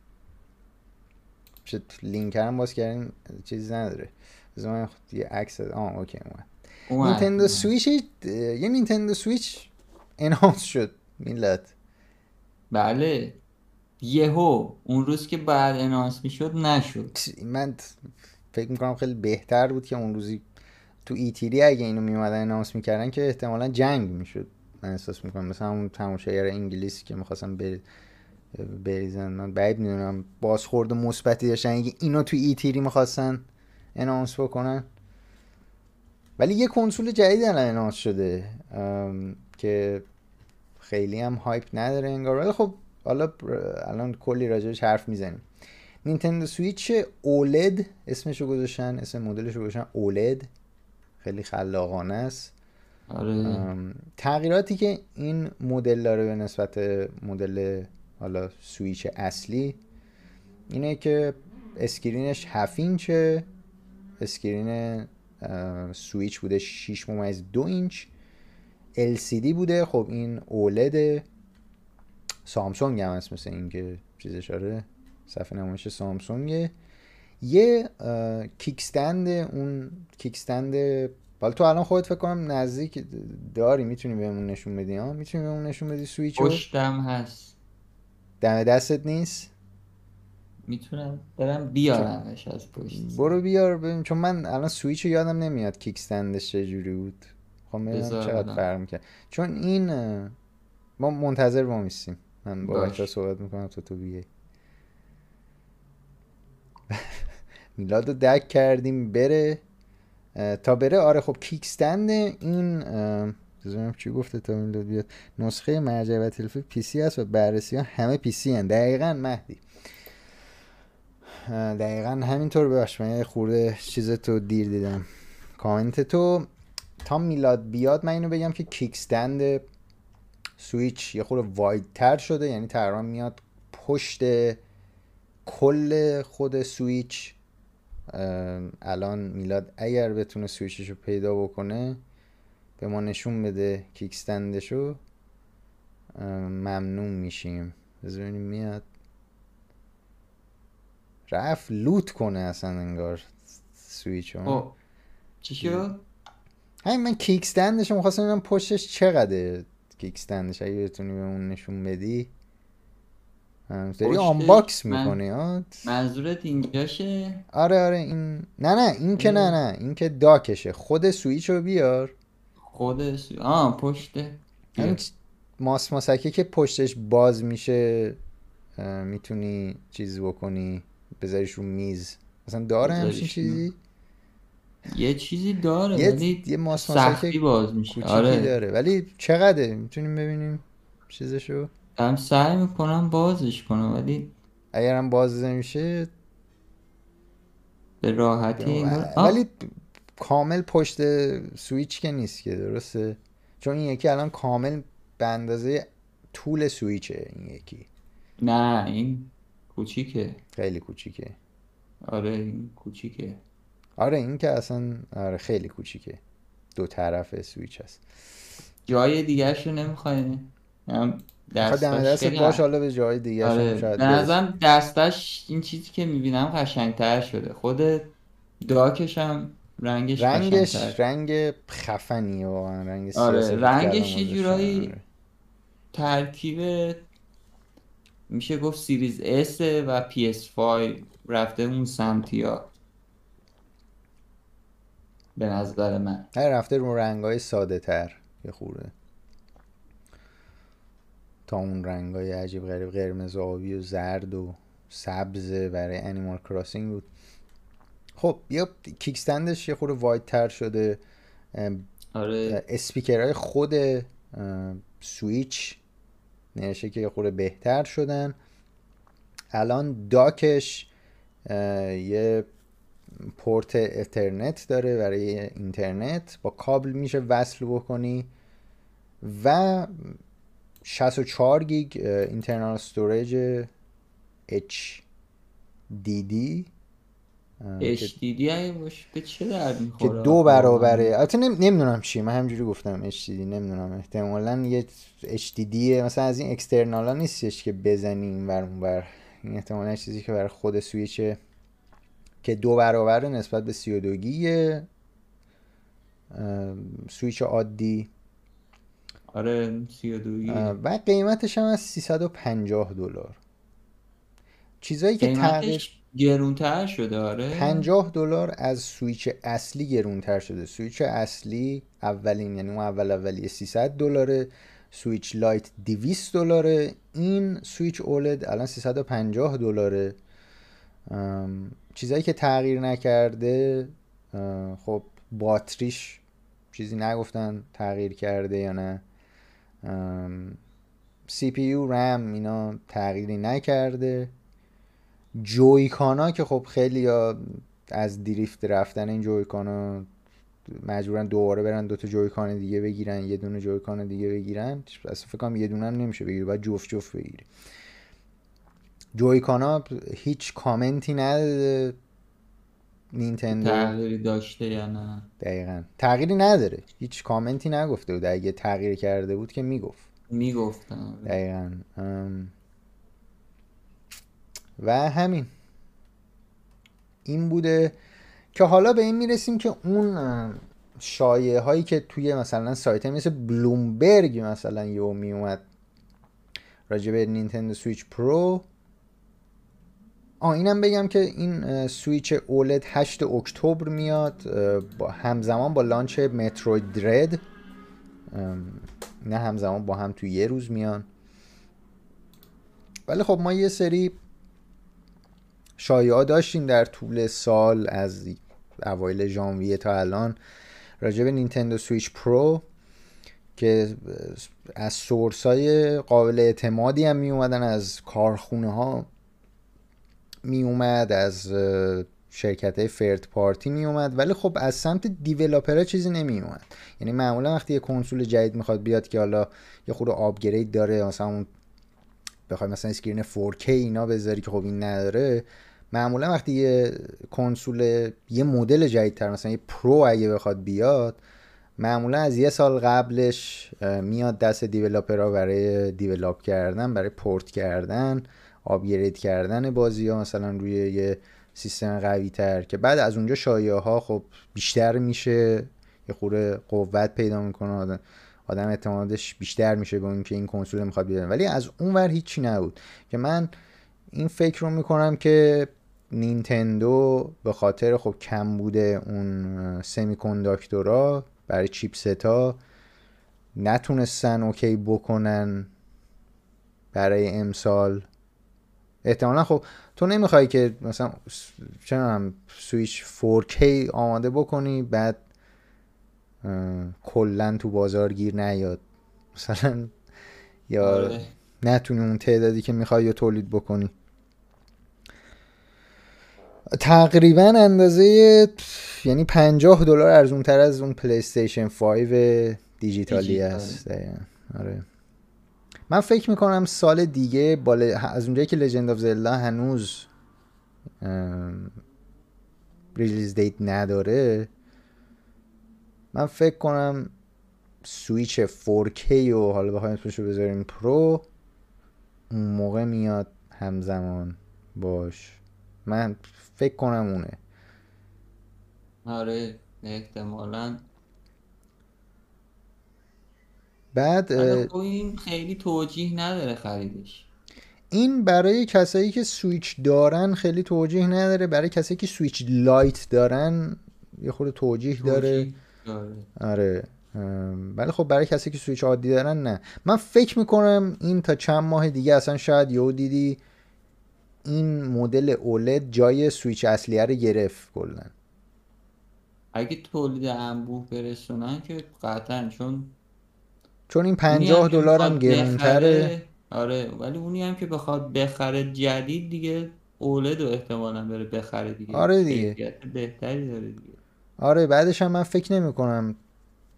لینک هم باز کردیم چیزی نداره. بذار یه عکس آه اوکی اومد. نینتندو سویچ یه نینتندو سویچ announce شد میلاد. بله. یهو اون روز که بعد announce می‌شد نشد. من فکر می‌کنم خیلی بهتر بود که اون روزی تو E3 اگه اینو میومدن announce می‌کردن که احتمالا جنگ می‌شد. من احساس می‌کنم مثلا اون تماشاگر انگلیسی که می‌خواستم بر... بریزن. من بعید می‌دونم بازخورد مثبتی داشتن. اگه اینو تو E3 می‌خواستن announce بکنن. ولی یه کنسول جدید الان announce شده. که خیلی هم hype نداره انگار. ولی خب حالا الان کلی راجعش حرف می‌زنیم. نینتندو سویچ OLED اسمشو گذاشتن. اسم مدلشو گذاشتن OLED. خیلی خلاقانه است. آره. تغییراتی که این مدل داره به نسبت مدل حالا سویچ اصلی اینه که screen ش 7 اینچه. screen سویچ بوده 6 ممیز دو اینچ. LCD بوده خب این OLED. سامسونگ هم هست مثل این که چیزش آره صفحه نمایش سامسونگ یه kickstand اون kickstand حالا تو الان خودت فکر کنم نزدیک داری می‌تونی بهمون نشون بدی ها؟ می‌تونی بهمون نشون بدی سویچ پشتم هست. دم دستت نیست؟ می‌تونم برم بیارمش از پشت. برو بیار ببین چون من الان سویچ رو یادم نمیاد کیکستندش چجوری بود. خب بذار چقدر. فرق می‌کرد. چون این ما منتظر با میستیم من با. بچه صحبت می‌کنم تو تو بیه میلاد رو دک کردیم بره. تا بره آره خب کیکستند این اه، بذار ببینم چی گفته تا میلاد بیاد نسخه مرجع و تلفی پی سی هست و بررسی ها همه پی سی هن. دقیقا مهدی. دقیقا همینطور ببخش من یه خورده چیز تو دیر دیدم. کامنت تو. تا میلاد بیاد من اینو بگم که کیکستند سویچ یه خورده واید تر شده یعنی تقریبا میاد پشت کل خود سویچ. الان میلاد اگر بتونه سویچش رو پیدا بکنه به ما نشون بده kickstand شو ممنون میشیم. بذار ببینیم میاد. رفت loot کنه اصلا انگار سویچ رو خب چی شد؟ همین من kickstand ش رو می‌خواستم ببینم پشتش چقدره kickstand ش. اگه بتونی بهمون نشون بدی. داری unbox من- می‌کنی ها منظورت اینجاشه؟ آره آره این نه نه این که نه نه این که داکشه. خود سویچ رو بیار. خود سو... آه پشت. همین ماس ماسکه که پشتش باز میشه می‌تونی چیز بکنی بذاریش رو میز. مثلا داره همچین چیزی؟ یه چیزی داره یه ولی یه ماس ماسکه باز میشه. آره. داره. ولی چقدره؟ می‌تونیم ببینیم چیزشو؟ دارم سعی می‌کنم بازش کنم ولی اگرم باز نمیشه به راحتی ولی کامل پشت سویچ که نیست که درسته؟ چون این یکی الان کامل به اندازه طول سویچه این یکی. نه این کوچیکه. خیلی کوچیکه. آره این کوچیکه. آره این که اصلا آره خیلی کوچیکه. دو طرف سویچ هست. جای دیگرش رو نمی‌خوای دستت خیلی باش حالا به جای دیگه آره. شاید. نظرم دستش این چیزی که می‌بینم قشنگتر شده. خود داکش هم رنگش رنگش رنگ خفنیه واقعا رنگ آره، رنگش یه. جورایی. ترکیب میشه گفت سیریز S و PS5 رفته اون سمتی ها به نظر من هر رفته رو رنگ های ساده تر یه خورده تا اون رنگ های عجیب غریب قرمز و آبی و زرد و سبز برای انیمال کراسینگ بود خب یا kickstand ش یه خورده wide تر شده آره. اسپیکرهای خود سویچ نشه که یه خورده بهتر شدن. الان dock ش یه port Ethernet داره برای اینترنت. با کابل میشه وصل بکنی و 64 گیگ internal storage HDD HDD باشه به چه درد که دو برابره. البته نم... نمی‌دونم چیه من همجوری گفتم HDD نمی‌دونم. احتمالا یه HDD مثلا از این external ها نیستش که بزنی این ور اون ور. این احتمالا چیزی که برای خود سویچه که دو برابره نسبت به 32 گیگ سویچ عادی. آره 32 اه، و قیمتش هم از 350 دلار. چیزایی که تغییر گرونتر شده آره. 50 دلار از سویچ اصلی گرونتر شده. سویچ اصلی اولین یعنی اون اول اولیه 300 دلاره. Switch Lite 200 دلاره. این Switch OLED الان 350 دلاره. چیزایی که تغییر نکرده خب باتریش چیزی نگفتن تغییر کرده یا نه. CPU RAM اینا تغییری نکرده. Joy-Con ا که خب خیلی از drift رفتن این Joy-Con ا مجبورن دوباره برن دوتا جویکان دیگه بگیرن یه دونه جویکان دیگه بگیرن. اصلا فکر کنم یه دونه هم نمیشه بگیری باید جفت جفت بگیری. جویکانا هیچ کامنتی نداده نینتندو. تغییری داشته یا نه؟ دقیقا. تغییری نداره. هیچ کامنتی نگفته بود. اگه تغییر کرده بود که می‌گفت. می‌گفتم. دقیقا. ام، و همین. این بوده که حالا به این می‌رسیم که اون شایعه هایی که توی مثلا سایت مثل بلومبرگ مثلا یو میومد راجع به Nintendo Switch Pro. آه اینم بگم که این Switch OLED 8 اکتبر میاد با همزمان با launch Metroid Dread. نه همزمان با هم توی یه روز میان. ولی خب ما یه سری شایعه داشتیم در طول سال از اوایل ژانویه تا الان راجع به Nintendo Switch Pro که از source های قابل اعتمادی هم می اومدن از کارخونه ها می اومد از شرکت های third party می اومد ولی خب از سمت developer چیزی نمی اومد یعنی معمولا وقتی یه کنسول جدید می‌خواد بیاد که حالا یه خورده upgrade داره مثلا اون بخوای مثلا screen 4K اینا بذاری که خب این نداره معمولا وقتی یه کنسول یه مدل جدیدتر مثلا یه Pro اگه بخواد بیاد معمولا از یه سال قبلش میاد دست developer ها برای develop کردن برای پورت کردن upgrade کردن بازی ها مثلا روی یه سیستم قوی تر که بعد از اونجا شایعه ها خب بیشتر میشه یه خورده قوت پیدا می‌کنه. آدم آدم اعتمادش بیشتر میشه به اینکه این کنسول می‌خواد بیاد ولی از اون ور هیچی نبود که من این فکر رو می‌کنم که نینتندو به خاطر خب کم بوده اون سمی کنداکتورا برای چیپست ها نتونستن اوکی بکنن برای امسال. احتمالا خب تو نمی‌خوای که مثلا می‌دونم سویچ 4K آماده بکنی بعد کلا تو بازار گیر نیاد مثلا یا آره. نتونی اون تعدادی که می‌خوای رو تولید بکنی تقریبا اندازه یعنی 50 دلار ارزون تر از اون PlayStation 5 دیجیتالی دیجیتال. است. آره من فکر می‌کنم سال دیگه با ل- از اونجایی که Legend of Zelda هنوز release date نداره من فکر کنم سویچ 4K و حالا بخوایم اسمش رو بذاریم Pro اون موقع میاد همزمان باش. من فکر کنم اونه. آره احتمالا. بعد خب این خیلی توجیه نداره خریدش. این برای کسایی که سویچ دارن خیلی توجیه نداره برای کسایی که Switch Lite دارن یه خورده توجیه توجیه. داره. آره. ام، ولی خب برای کسی که سویچ عادی دارن نه. من فکر می‌کنم این تا چند ماه دیگه اصلا شاید یهو دیدی این مدل OLED جای سویچ اصلیه رو گرفت کلا. اگه تولید انبوه برسونن که قطعا چون چون این اونی 50 هم که دلار هم گرونتره. بخره آره. ولی اونی هم که بخواد بخره جدید دیگه اولد رو احتمالا بره بخره دیگه. آره دیگه. بهتری داره دیگه. آره بعدش هم من فکر نمی کنم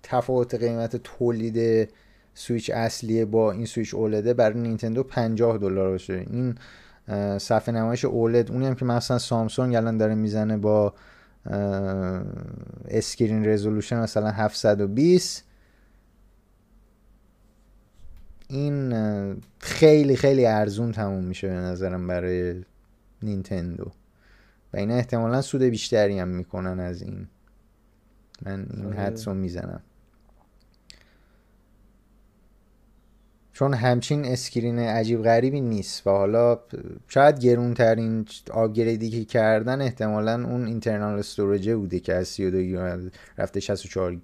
تفاوت قیمت تولید سویچ اصلیه با این سویچ اولده برای نینتندو 50 دلار باشه. این صفحه نمایش اولد اونی هم که مثلا سامسونگ الان داره می‌زنه با screen resolution مثلا 720 این خیلی خیلی ارزون تموم میشه به نظرم برای نینتندو. و اینا احتمالا سود بیشتری هم می‌کنن از این. من این آره. حدس رو می‌زنم. چون همچین screen عجیب غریبی نیست و حالا شاید گرونترین upgrade ی که کردن احتمالا اون internal storage ه بوده که از 32 گیگ رفته 64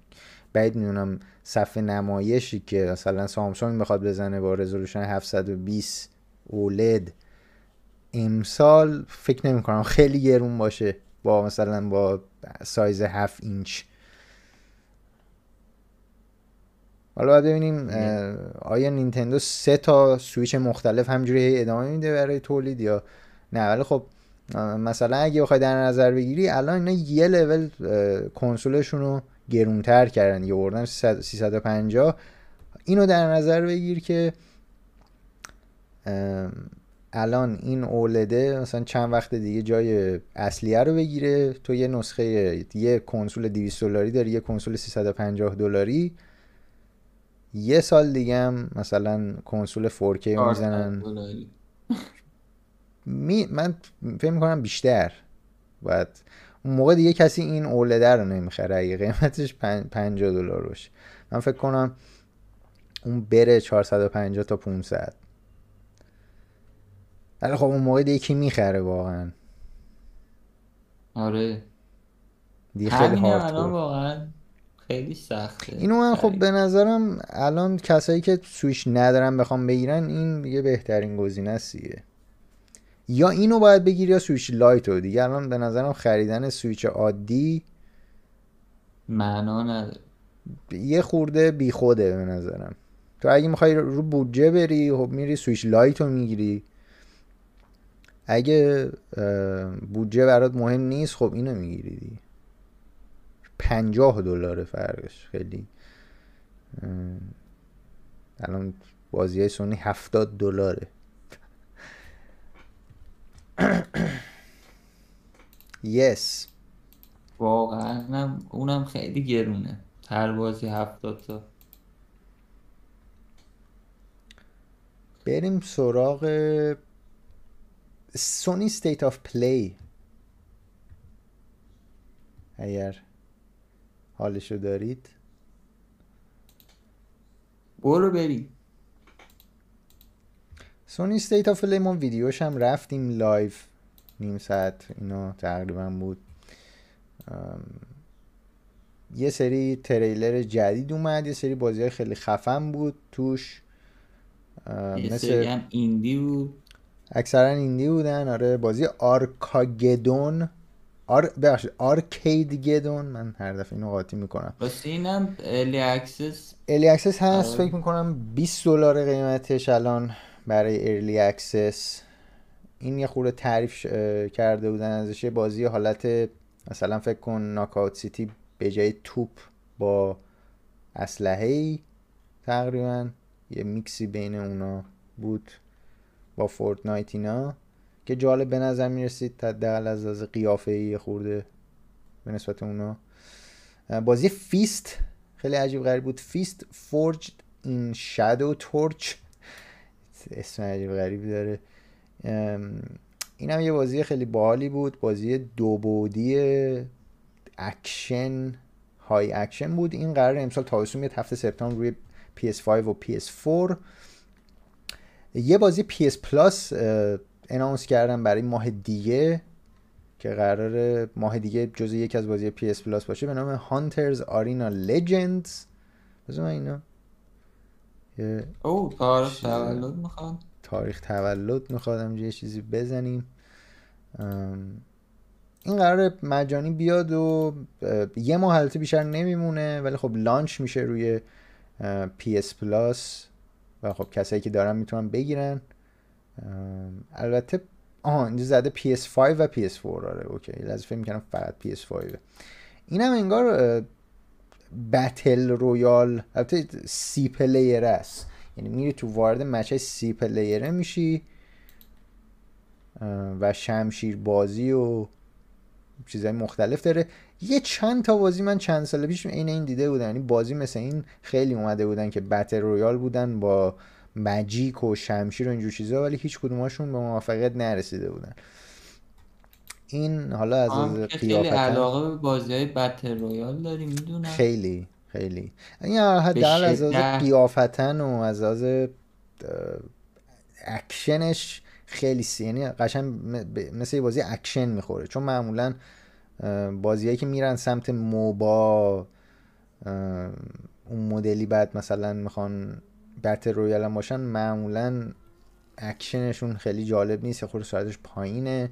بعید می‌دونم صفحه نمایشی که مثلا Samsung بخواد بزنه با resolution 720 OLED امسال فکر نمی کنم خیلی گرون باشه با مثلا با سایز 7 اینچ. حالا باید ببینیم آیا نینتندو سه تا سویچ مختلف همجوری ادامه میده برای تولید یا نه؟ ولی خب مثلا اگه بخوای در نظر بگیری الان اینا یه لول کنسولشون رو گرونتر کردن یه بردن 350 اینو در نظر بگیر که الان این اولده مثلا چند وقت دیگه جای اصلیه رو بگیره. تو یه نسخه یه کنسول 200 دلاری داری یه کنسول 350 دلاری. یه سال دیگه هم مثلا کنسول 4K می‌زنن. می من فکر می‌کنم بیشتر. باید اون موقع دیگه کسی این اولده رو نمی‌خره. اگه قیمتش 50 دلار باشه. من فکر کنم اون بره 450 تا 500 ولی خب اون موقع دیگه کی می‌خره واقعا؟ آره. دیگه خیلی هارد واقعا. خیلی سخته. اینو من خب به نظرم الان کسایی که سویچ ندارن بخوام بگیرن این دیگه بهترین گزینه است دیگه. یا اینو باید بگیری یا Switch Lite رو. دیگه الان به نظرم خریدن سویچ عادی معنا نداره. یه خورده بیخوده به نظرم. تو اگه می‌خوای رو بودجه بری خب میری Switch Lite رو می‌گیری. اگه بودجه برات مهم نیست خب اینو می‌گیری دیگه. پنجاه دلار فرقش خیلی. الان بازی های سونی هفتاد دلاره. yes واقعا اونم خیلی گرونه. هر بازی هفتاد تا. بریم سراغ Sony State of Play اگر حالشو دارید؟ برو بریم. Sony State of ما ویدیوش هم رفتیم live نیم ساعت اینا تقریبا بود. یه سری تریلر جدید اومد یه سری بازی های خیلی خفن بود توش. یه سری هم indie بود. اکثرا indie بودن. آره بازی Arcageddon. آر ببخشید Arcadegeddon من هر دفعه اینو قاطی می‌کنم. واسه اینم early access early access هست فکر می‌کنم 20 دلار قیمتش الان برای early access این یه خورده تعریف کرده بودن ازش. یه بازی حالت مثلا فکر کن Knockout City به جای توپ با اسلحه ای تقریبا یه میکسی بین اونا بود با Fortnite اینا. که جالب به نظر می‌رسید حداقل از از قیافه ای خورده به نسبت اونا. بازی F.I.S.T. خیلی عجیب غریب بود. F.I.S.T. Forged in Shadow Torch. اسم عجیب غریبی داره. این هم یه بازی خیلی باحالی بود. بازی دو بعدی اکشن های اکشن بود. این قرار امسال تابستون میاد هفته سپتامبر روی PS5 و PS4 یه بازی PS Plus announce کردن برای ماه دیگه که قرار ماه دیگه جزء یکی از بازی PS Plus باشه به نام Hunter's Arena: Legends بذار من اینا او تاریخ تولد می‌خواد. تاریخ تولد میخوادم یه چیزی بزنیم. این قرار مجانی بیاد و یه ماه البته بیشتر نمیمونه ولی خب launch میشه روی PS Plus و خب کسایی که دارن می‌تونن بگیرن. البته آها اینجا زده PS5 و PS4 آره okay لازم فکر می‌کنم فقط PS5 اینم انگار battle royale البته سی player است. یعنی میری تو وارد مچ سی player ه میشی و شمشیر بازی و چیزهای مختلف داره. یه چند تا بازی من چند سال پیش این این دیده بودن یعنی بازی مثل این خیلی اومده بودن که battle royale بودن با magic و شمشیر و اینجور چیزا ولی هیچ کدوماشون به موفقیت نرسیده بودن. این حالا از از خیلی علاقه به بازی های battle royale داری می‌دونم. خیلی خیلی. این حداقل از از قیافتاً و از از اکشنش خیلی سی یعنی قشنگ مثل یه بازی اکشن می‌خوره. چون معمولا بازیهایی که میرن سمت MOBA اون مدلی بعد مثلا می‌خوان battle royale هم باشن معمولا اکشنشون خیلی جالب نیست یه خورده سرعتش پایینه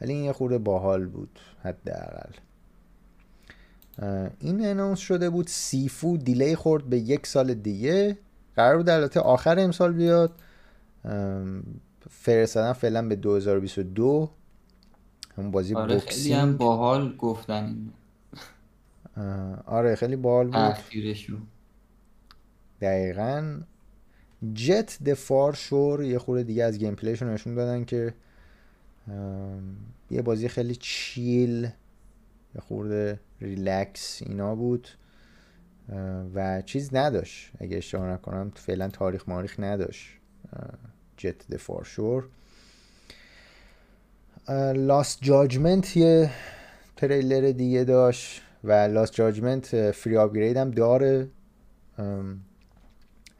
ولی این یه خورده باحال بود حداقل. این announce شده بود Sifu delay خورد به یک سال دیگه. قرار بود البته آخر امسال بیاد. فرستادن فعلا به 2022 همون بازی آره خیلی هم باحال گفتن آره خیلی باحال بود. دقیقا. جت دفار شور یه خورده دیگه از گیم پلیشون نشون دادن که یه بازی خیلی چیل یه خورده ریلکس اینا بود و چیز نداشت. اگه اشتباه نکنم فعلا تاریخ ماریخ نداشت Jett: The Far Shore. Lost Judgment یه تریلر دیگه داشت و Lost Judgment free upgrade هم داره.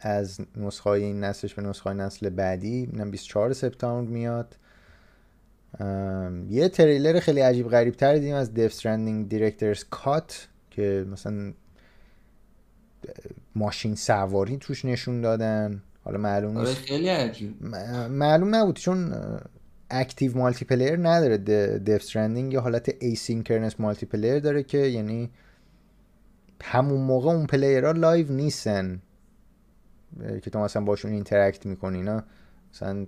از نسخه این نسلش به نسخه نسل بعدی. اینم 24 سپتامبر میاد. یه تریلر خیلی عجیب غریب تر دیدیم از Death Stranding Director's Cut که مثلا ماشین سواری توش نشون دادن. حالا معلوم آره نیست. خیلی عجیب. معلوم نبود چون active multiplayer نداره Death Stranding یه حالت asynchronous multiplayer داره که یعنی همون موقع اون player ها live نیستن. که تو مثلا باشون interact می‌کنی اینا مثلا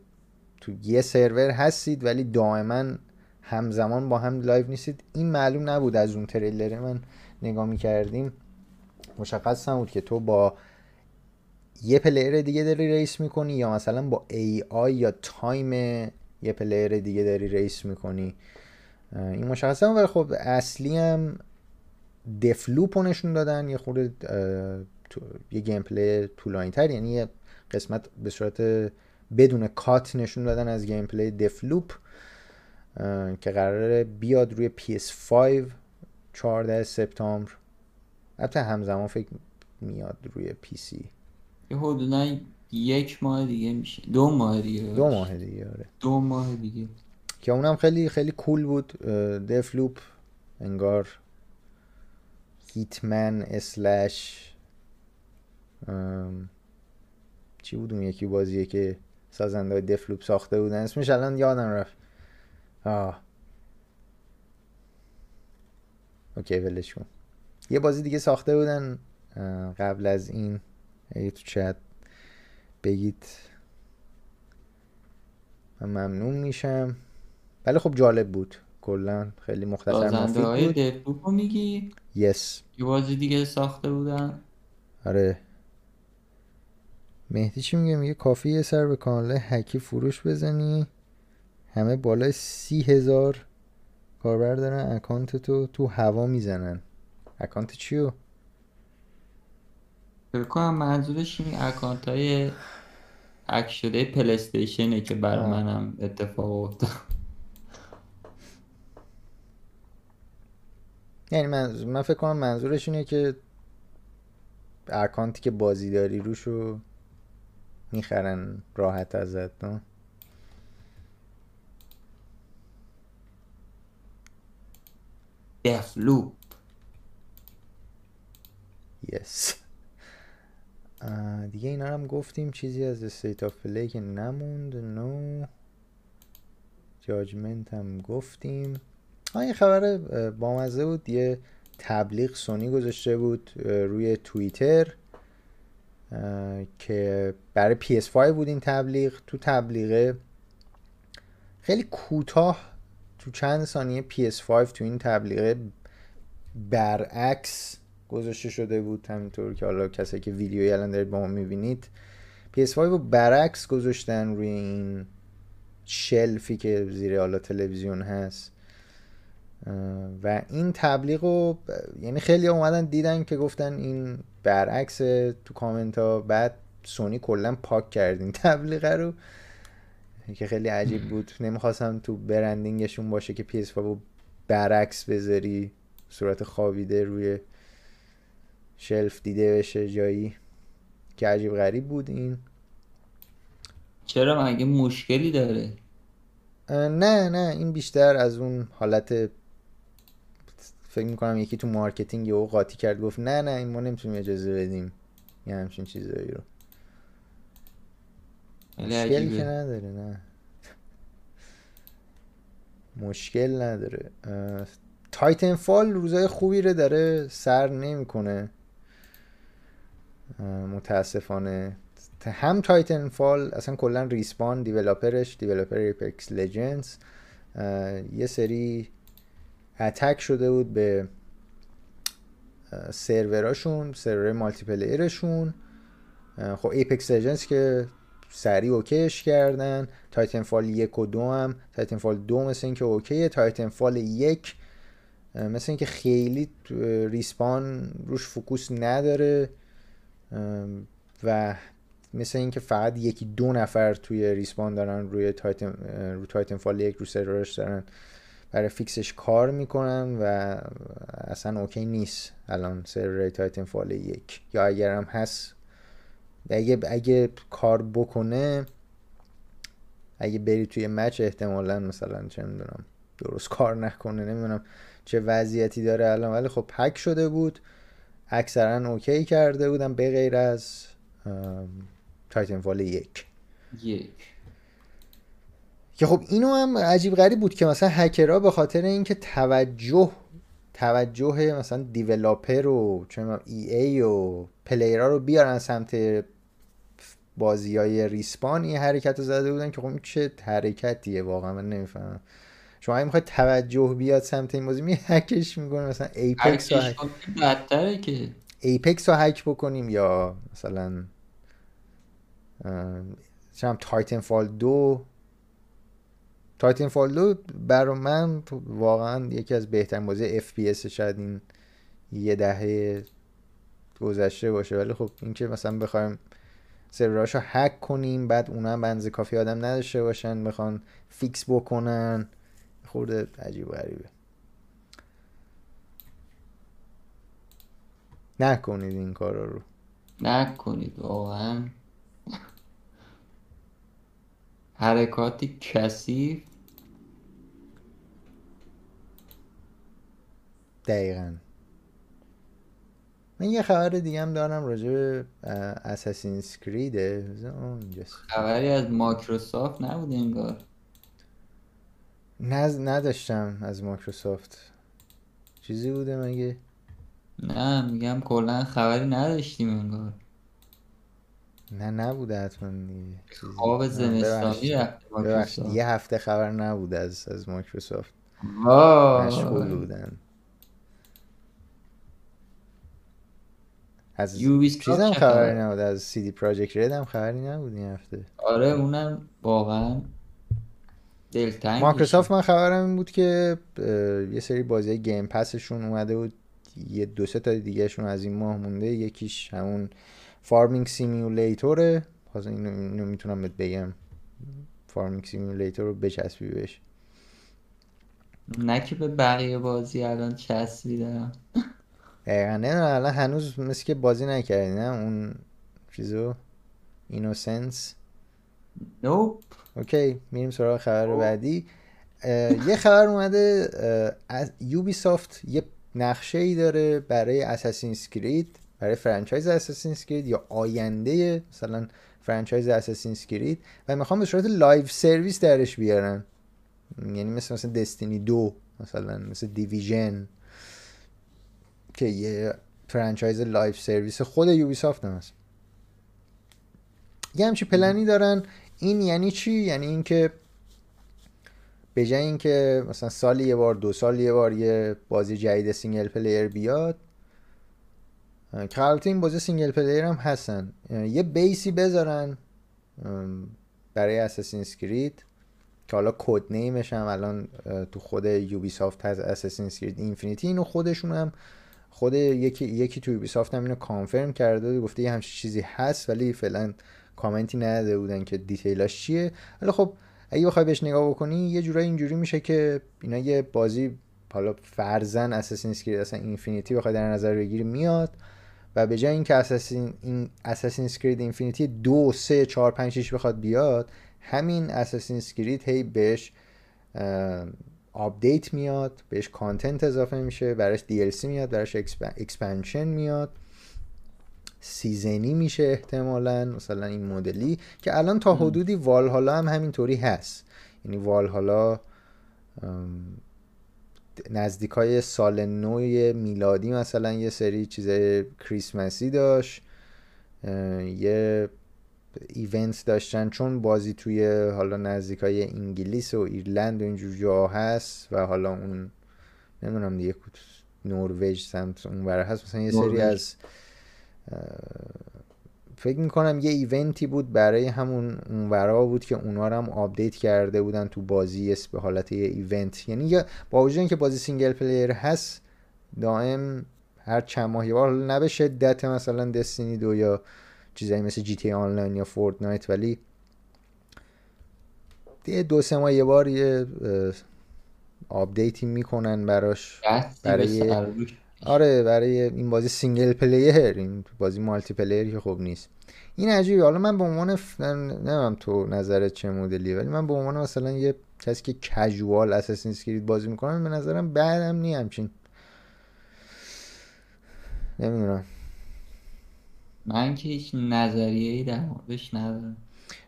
تو یه سرور هستید ولی دائما همزمان با هم live نیستید. این معلوم نبود از اون تریلر من نگاه می‌کردیم. مشخص نبود که تو با یه player دیگه داری race می‌کنی یا مثلا با AI یا time یه player دیگه داری race می‌کنی. این مشخص هم ولی خب اصلی هم Deathloop نشون دادن. یه خورده یه gameplay طولانی تر یعنی یه قسمت به صورت بدون cut نشون دادن از gameplay Deathloop که قراره بیاد روی PS5 14 سپتامبر. البته همزمان فکر میاد روی پی سی. یه حدودا یک ماه دیگه میشه. دو ماه دیگه. دو ماه دیگه آره. دو ماه دیگه. که اونم خیلی خیلی کول بود. دفلوپ انگار هیتمن اسلش چی بود اون یکی بازیه که سازنده های دفلوپ ساخته بودن؟ اسمش الان یادم رفت. آه. اوکی ولش کن. یه بازی دیگه ساخته بودن. قبل از این اگه تو چت بگید. من ممنون میشم. ولی خب جالب بود. کلا خیلی مختصر مفید های بود. میگی؟ یس. یه بازی دیگه ساخته بودن؟ آره. مهدی چی میگه؟ میگه کافی یه سر به کانال هکی فروش بزنی. همه بالای سی هزار کاربر دارن. account تو تو هوا می‌زنن. اکانت چیو؟ فکر کنم منظورش این account های هک شده PlayStation ه که بر آه. منم اتفاق افتاد. یعنی من, من فکر کنم منظورش اینه که account ی که بازی داری روشو می‌خرن راحت ازت نه؟ Deathloop. yes دیگه اینا هم گفتیم چیزی از State of Play که نموند no جاجمنت هم گفتیم. یه خبر بامزه بود. یه تبلیغ سونی گذاشته بود روی توییتر. که برای PS5 بود این تبلیغ. تو تبلیغه خیلی کوتاه تو چند ثانیه PS5 تو این تبلیغه برعکس گذاشته شده بود. همینطور که حالا کسایی که ویدیوی الان دارید با ما می‌بینید PS5 رو برعکس گذاشتن روی این شلفی که زیر حالا تلویزیون هست. و این تبلیغ رو یعنی خیلی اومدن دیدن که گفتن این برعکس تو کامنت ها. بعد سونی کلا پاک کرد این تبلیغ رو که خیلی عجیب بود. نمی‌خواستم تو برندینگشون باشه که PS5 رو برعکس بذاری صورت خوابیده روی shelf دیده بشه جایی. که عجیب غریب بود این. چرا؟ مگه مشکلی داره؟ نه نه. این بیشتر از اون حالت فکر می‌کنم یکی تو marketing یهو قاطی کرد گفت نه نه این ما نمی‌تونیم اجازه بدیم. یه همچین چیزایی رو. مشکلی که نداره نه. مشکل نداره. Titanfall روزای خوبی رو داره سر نمی‌کنه. متاسفانه. هم Titanfall اصلا کلا Respawn developer ش developer Apex Legends. یه سری attack شده بود به سروراشون سرور multiplayer شون خب Apex Legends که سریع okay ش کردن. Titanfall یک و دو هم. Titanfall دو مثل اینکه okay ه. Titanfall یک مثل اینکه خیلی Respawn روش focus نداره. و مثل اینکه فقط یکی دو نفر توی Respawn دارن روی Titan روی Titanfall یک رو سرورش دارن. برای fix ش کار می‌کنن و اصلا okay نیست. الان سرور Titanfall یک. یا اگرم هست اگه اگه کار بکنه اگه بری توی match احتمالا مثلا چه می‌دونم درست کار نکنه نمی‌دونم چه وضعیتی داره الان. ولی خب هک شده بود. اکثرا okay کرده بودم به غیر از Titanfall یک. یک. که خب اینو هم عجیب غریب بود که مثلا هکرها به خاطر اینکه توجه توجه مثلا developer و چه ای ای و player ها رو بیارن سمت بازی های Respawn این حرکت رو زده بودن که خب این چه حرکتیه واقعا من نمی‌فهمم. شما اگه توجه بیاد سمت این بازی می هکش می‌کنه مثلا Apex رو بدتره که. Apex رو هک بکنیم یا مثلا چم Titanfall دو Titanfall دو برای من واقعا یکی از بهترین بازی FPS شاید این یه دهه گذشته باشه. ولی خب اینکه مثلا بخوایم سروراشو هک کنیم بعد اونا هم بنز کافی آدم نداشته باشن بخوان فیکس بکنن خورده عجیب غریبه. نکنید این کارا رو. نکنید واقعا. حرکاتی کثیف. دقیقا. من یه خبر دیگه هم دارم راجع به اساسین کریده خبری از مایکروسافت نبود انگار. نز... نداشتم از مایکروسافت. چیزی بوده مگه؟ نه میگم کلا خبری نداشتیم انگار. نه نبوده حتما دیگه. خواب زمستانی یه هفته خبر نبود از از مایکروسافت. مشغول بودن. از چیزم خبری نبود از CD Projekt Red هم خبری نبود این هفته. آره اونم واقعا دلتنگ مایکروسافت من خبرم این بود که یه سری بازی Game Pass شون اومده بود. یه دو سه تا دیگهشون از این ماه مونده یکیش همون Farming Simulator ه حالا اینو, اینو می‌تونم بهت بگم. Farming Simulator رو بچسبی بهش. نه که به بقیه بازی الان چسبیدم. دقیقا. نه الان هنوز مثل که بازی نکردی نه؟ اون چیزو؟ Innocence nope okay میریم سراغ خبر بعدی. یه خبر اومده از Ubisoft یه نقشه ای داره برای Assassin's Creed برای franchise Assassin's Creed یا آینده مثلا franchise Assassin's Creed و می‌خوام به صورت live service درش بیارن. یعنی مثل مثلا Destiny دو مثلا مثل Division که یه franchise live service خود Ubisoft هم هست. یه همچی پلنی دارن. این یعنی چی؟ یعنی اینکه به جای اینکه مثلا سال یه بار دو سال یه بار یه بازی جدید single player بیاد که بازی single player هم هستن. یه base ی بذارن برای Assassin's Creed که حالا code name ش هم الان تو خود Ubisoft هست Assassin's Creed Infinity اینو خودشون هم خود یکی یکی تو Ubisoft هم اینو confirm کرده گفته یه چیزی هست ولی فعلا کامنتی نداده بودن که detail اش چیه. ولی خب اگه بخوای بهش نگاه بکنی یه جورایی اینجوری میشه که اینا یه بازی حالا فرضا Assassin's Creed اصلا Infinity بخوای در نظر بگیری میاد. و به جای اینکه Assassin این Assassin's Creed Infinity دو سه چهار پنج شیش بخواد بیاد همین Assassin's Creed هی بهش update میاد بهش content اضافه میشه براش DLC میاد براش expansion میاد. season ی میشه احتمالا مثلا این مدلی که الان تا حدودی والهالا هم همینطوری هست. یعنی والهالا نزدیک های سال نو میلادی مثلا یه سری چیز کریسمسی داشت یه event داشتن. چون بازی توی حالا نزدیک های انگلیس و ایرلند و اینجور جا هست و حالا اون نمی‌دونم دیگه نروژ سمت اون هست. مثلا یه سری از فکر می‌کنم یه event ی بود برای همون اونورا بود که اونا رو هم update کرده بودن تو بازی به حالت یه event. یعنی یا با وجود اینکه بازی single player هست دائم هر چند ماه یه بار نه به شدت مثلا Destiny دو یا چیزایی مثل GTA Online یا Fortnite ولی یه دو سه ماه یه بار یه update ی می‌کنن براش. برای آره برای این بازی single player این بازی multiplayer که خوب نیست. این عجیبه. حالا من به عنوان ف... نمی‌دونم تو نظرت چه مدلیه ولی من به عنوان مثلا یه کسی که casual Assassin's Creed بازی می‌کنم به نظرم بدم نی همچین. نمی‌دونم. من که هیچ نظریه ای در موردش ندارم.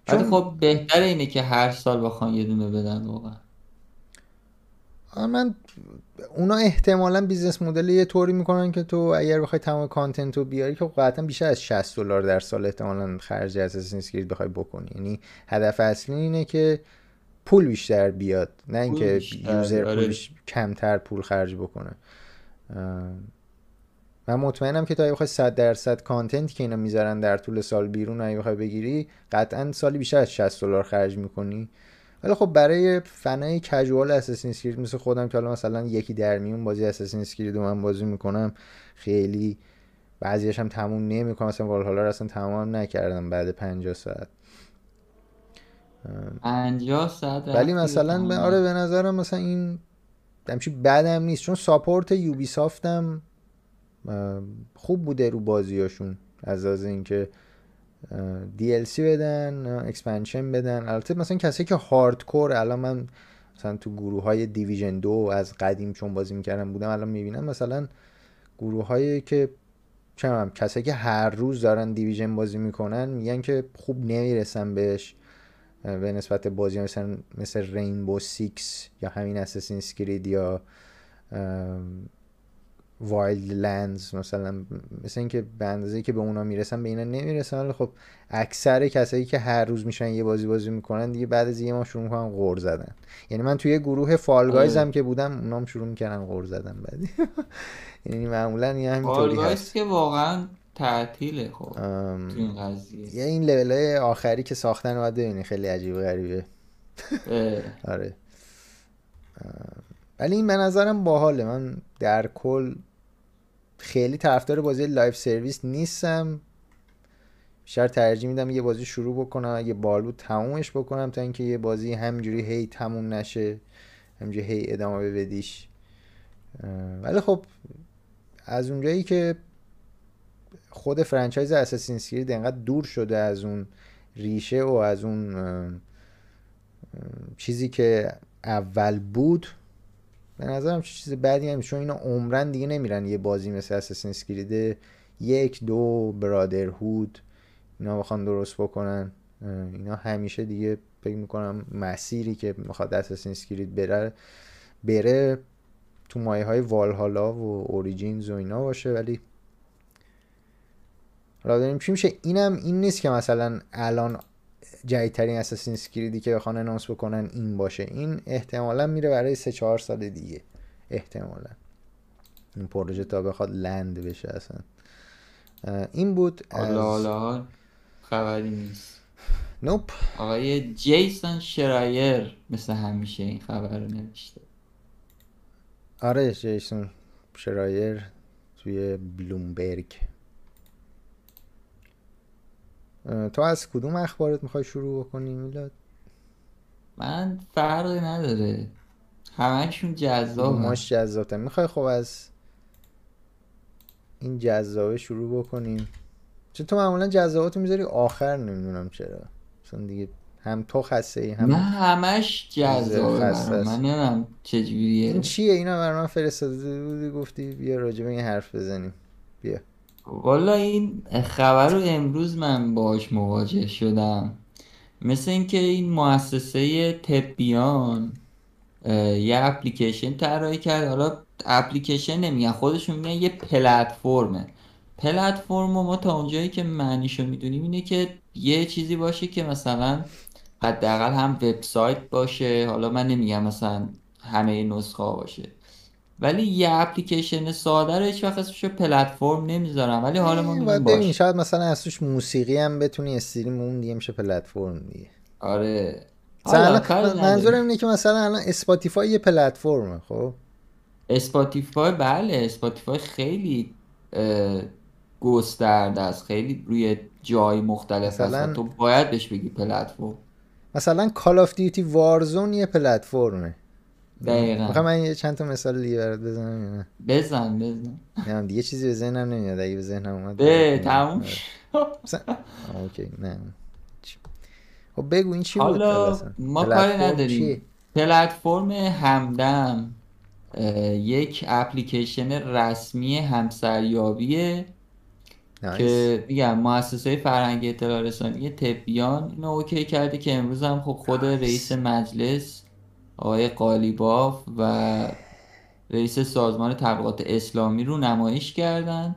ولی خب بهتره اینه که هر سال بخوان یه دونه بدن واقعا. من اونا احتمالا business model یه طوری می‌کنن که تو اگر بخوای تمام content رو بیاری که قطعا بیشتر از 60 دلار در سال احتمالا خرج Assassin's Creed بخوای بکنی. یعنی هدف اصلی اینه که پول بیشتر بیاد نه اینکه user آره. پولش کمتر پول خرج بکنه. من مطمئنم که تا اگه بخوای 100 درصد content که اینا می‌ذارن در طول سال بیرون اگه بخوای بگیری قطعا سالی بیشتر از 60 دلار خرج می‌کنی. ولی خب برای fan ای casual Assassin's Creed مثل خودم که حالا مثلا یکی در میون بازی Assassin's Creed رو من بازی می‌کنم خیلی بعضیش هم تموم نمی‌کنم مثلا والهالا رو اصلا تمام نکردم بعد 50 ساعت. 50 ساعت ولی مثلا به آره به نظرم مثلا این همچین بدم نیست چون ساپورت Ubisoft م خوب بوده رو بازیاشون از از اینکه DLC بدن expansion بدن. البته مثلا کسی که hardcore الان من مثلا تو گروه های Division دو از قدیم چون بازی می‌کردم بودم الان می‌بینم مثلا گروه هایی که چه کسی که هر روز دارن Division بازی می‌کنن میگن که خوب نمی‌رسن بهش. به نسبت بازی مثلا مثل Rainbow Six یا همین Assassin's Creed یا Wildlands مثلا مثل اینکه به اندازه که به اونا می‌رسن به اینا نمی‌رسن. ولی خب اکثر کسایی که هر روز میشن یه بازی بازی می‌کنن دیگه بعد از یه ماه شروع می‌کنن غر زدن. یعنی من توی گروه Fall Guys هم که بودم اونام شروع می‌کردن غر زدن بعد یعنی معمولا یه همینطوری هست که واقعا تعطیله خب این قضیه. یه این لول های آخری که ساختن باید ببینی. خیلی عجیب غریبه. آره. ولی این به نظرم باحاله. من در کل خیلی طرفدار بازی live service نیستم. بیشتر ترجیح میدم یه بازی شروع بکنم اگه باحال بود تمومش بکنم تا اینکه یه بازی همینجوری هی تموم نشه همینجوری هی ادامه بدیش. ولی خب از اونجایی که خود franchise Assassin's Creed انقدر دور شده از اون ریشه و از اون چیزی که اول بود به نظرم چیز بدی هم چون اینا عمراً دیگه نمیرن یه بازی مثل Assassin's Creed یک دو Brotherhood اینا بخوان درست بکنن. اینا همیشه دیگه فکر می‌کنم مسیری که می‌خواد Assassin's Creed بره بره تو مایه های والهالا و Origins و اینا باشه. ولی حالا داریم چی میشه؟ اینم این نیست که مثلا الان جدیدترین Assassin's Creed ی که بخوان announce بکنن این باشه. این احتمالا میره برای سه چهار سال دیگه. احتمالا. این پروژه تا بخواد land بشه اصلا. این بود از... حالا خبری نیست. nope آقای جیسون شرایر مثل همیشه این خبر رو نوشته. آره جیسون شرایر توی بلومبرگ. تو از کدوم اخبارت می‌خوای شروع بکنی میلاد؟ من فرقی نداره. همشون جذاب ماش جذابه می‌خوای خب از این جذابه شروع بکنیم. چون تو معمولا جذابات می‌ذاری آخر نمی‌دونم چرا. چون دیگه هم تو خسته ای هم نه همش جذابه. من نمی‌دونم چجوریه. این چیه؟ اینا بر من فرستاده بودی گفتی بیا راجع به این حرف بزنیم. بیا. والا این خبر رو امروز من باش مواجه شدم. مثل اینکه این مؤسسه تبیان یه اپلیکیشن طراحی کرد. حالا اپلیکیشن نمیگن خودشون میگن یه پلتفرمه. پلتفرم ما تا اونجایی که معنیشو می‌دونیم اینه که یه چیزی باشه که مثلا حداقل هم وبسایت باشه. حالا من نمیگم مثلا همه نسخه باشه. ولی یه اپلیکیشن ساده رو هیچ وقت اسمش پلتفرم نمی‌ذارم. ولی حالا ما ببین شاید مثلا از توش موسیقی هم بتونی استریم اون دیگه میشه پلتفرم دیگه. آره. مثلا منظورم اینه که مثلا الان اسپاتیفای یه پلتفرمه خب؟ Spotify بله Spotify خیلی گسترده است. خیلی روی جای مختلف هست مثلا تو باید بهش بگی پلتفرم. مثلا Call of Duty Warzone یه پلتفرمه. دقیقا. می‌خوام من یه چند تا مثال دیگه برات بزنم یا نه؟ بزن بزن. نه دیگه چیزی به ذهنم نمیاد. اگه به ذهنم اومد به تموم آره. okay. نه. خب بگو این چی بود حالا ما کاری نداریم. پلتفرم همدم یک اپلیکیشن رسمی همسریابیه نایس که میگم مؤسسه فرهنگی اطلاع رسانی تبیان اینو اوکی کرده که امروز هم خب خود رئیس نایس مجلس آقای قالیباف و رئیس سازمان تبلیغات اسلامی رو نمایش کردن.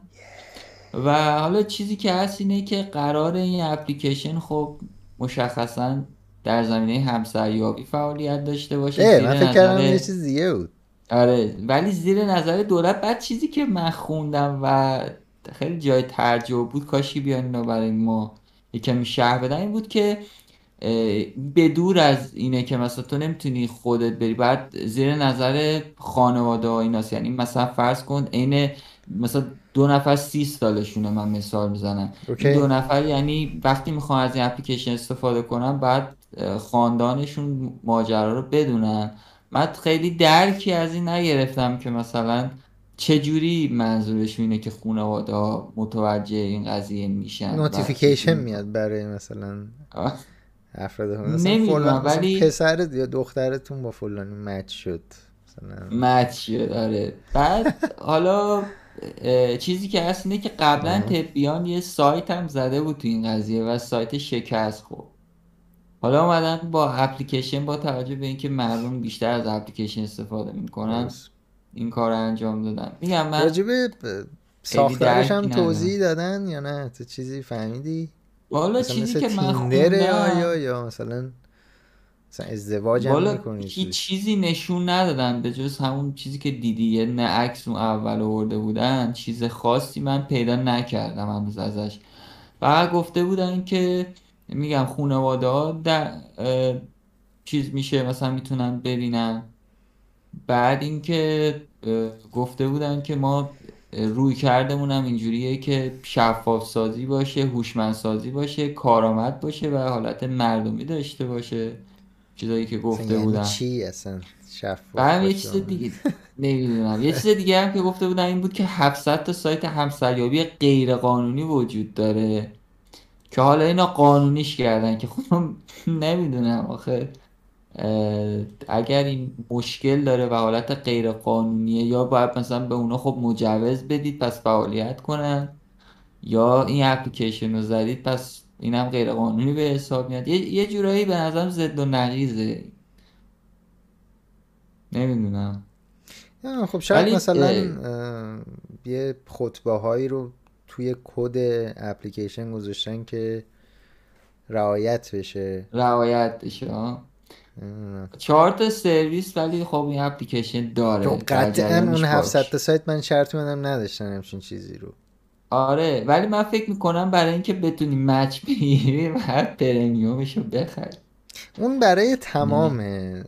و حالا چیزی که هست اینه که قرار این اپلیکیشن خب مشخصا در زمینه همسریابی فعالیت داشته باشه. من فکر کردم یه چیز دیگه بود. آره ولی زیر نظر دولت بعد چیزی که من خوندم و خیلی جای تعجب بود کاشی بیان اینو برای ما یکمی شهر بدن این بود که به دور از اینه که مثلا تو نمی‌تونی خودت بری. بعد زیر نظر خانواده ها ایناست. یعنی مثلا فرض کن عین مثلا دو نفر سی سالشونه من مثال می‌زنم. این دو نفر یعنی وقتی می‌خوان از این اپلیکیشن استفاده کنن بعد خاندانشون ماجرا رو بدونن. من خیلی درکی از این نگرفتم که مثلا چجوری منظورشون اینه که خانواده ها متوجه این قضیه میشن. و notification میاد برای مثلا افراد نمی‌دونم ولی پسرت یا دخترتون با فلانی match شد. مثلا match شد آره. بعد حالا چیزی که هست اینه که قبلا آه. تبیان یه سایت هم زده بود تو این قضیه و سایت شکست خورد. حالا اومدن با اپلیکیشن با توجه به اینکه مردم بیشتر از اپلیکیشن استفاده می‌کنن این کار رو انجام دادن. میگم من راجبه ساختارش هم توضیح دادن یا نه؟ تو چیزی فهمیدی؟ والا چیزی که من خوندم یا مثلا مثلا ازدواج هم می‌کنی هیچ چیزی؟ نشون ندادن به جز همون چیزی که دیدی یه نه عکس اون اول آورده بودن چیز خاصی من پیدا نکردم هنوز ازش. فقط گفته بودن که میگم خانواده ها در چیز میشه مثلا می‌تونن ببینن. بعد اینکه گفته بودن که ما روی کردمون هم اینجوریه که شفاف سازی باشه هوشمند سازی باشه کارآمد باشه و حالت مردمی داشته باشه. چیزایی که گفته یعنی بودن. چی اصلا شفاف یه چیز. دیگه نمی‌دونم. یه چیز دیگه هم که گفته بودن این بود که 700 تا سایت همسریابی غیر قانونی وجود داره. که حالا اینا قانونیش کردن که خب نمی‌دونم آخه. اگر این مشکل داره و حالت غیر قانونیه یا باید مثلا به اونا خب مجوز بدید پس فعالیت کنن یا این اپلیکیشن رو زدید پس اینم غیر قانونی به حساب میاد. یه, یه جورایی به نظرم ضد و نقیضه. نمی‌دونم. خب شاید مثلا اه، یه خطبه هایی رو توی کد اپلیکیشن گذاشتن که رعایت بشه. رعایت بشه. چهار تا سرویس ولی خب این اپلیکیشن خب داره در قطعا اون 700 باش تا سایت من شرط میدم نداشتن همچین چیزی رو. آره ولی من فکر می‌کنم برای اینکه بتونی مچ بگیری باید پرمیومش رو بخری. اون برای تمام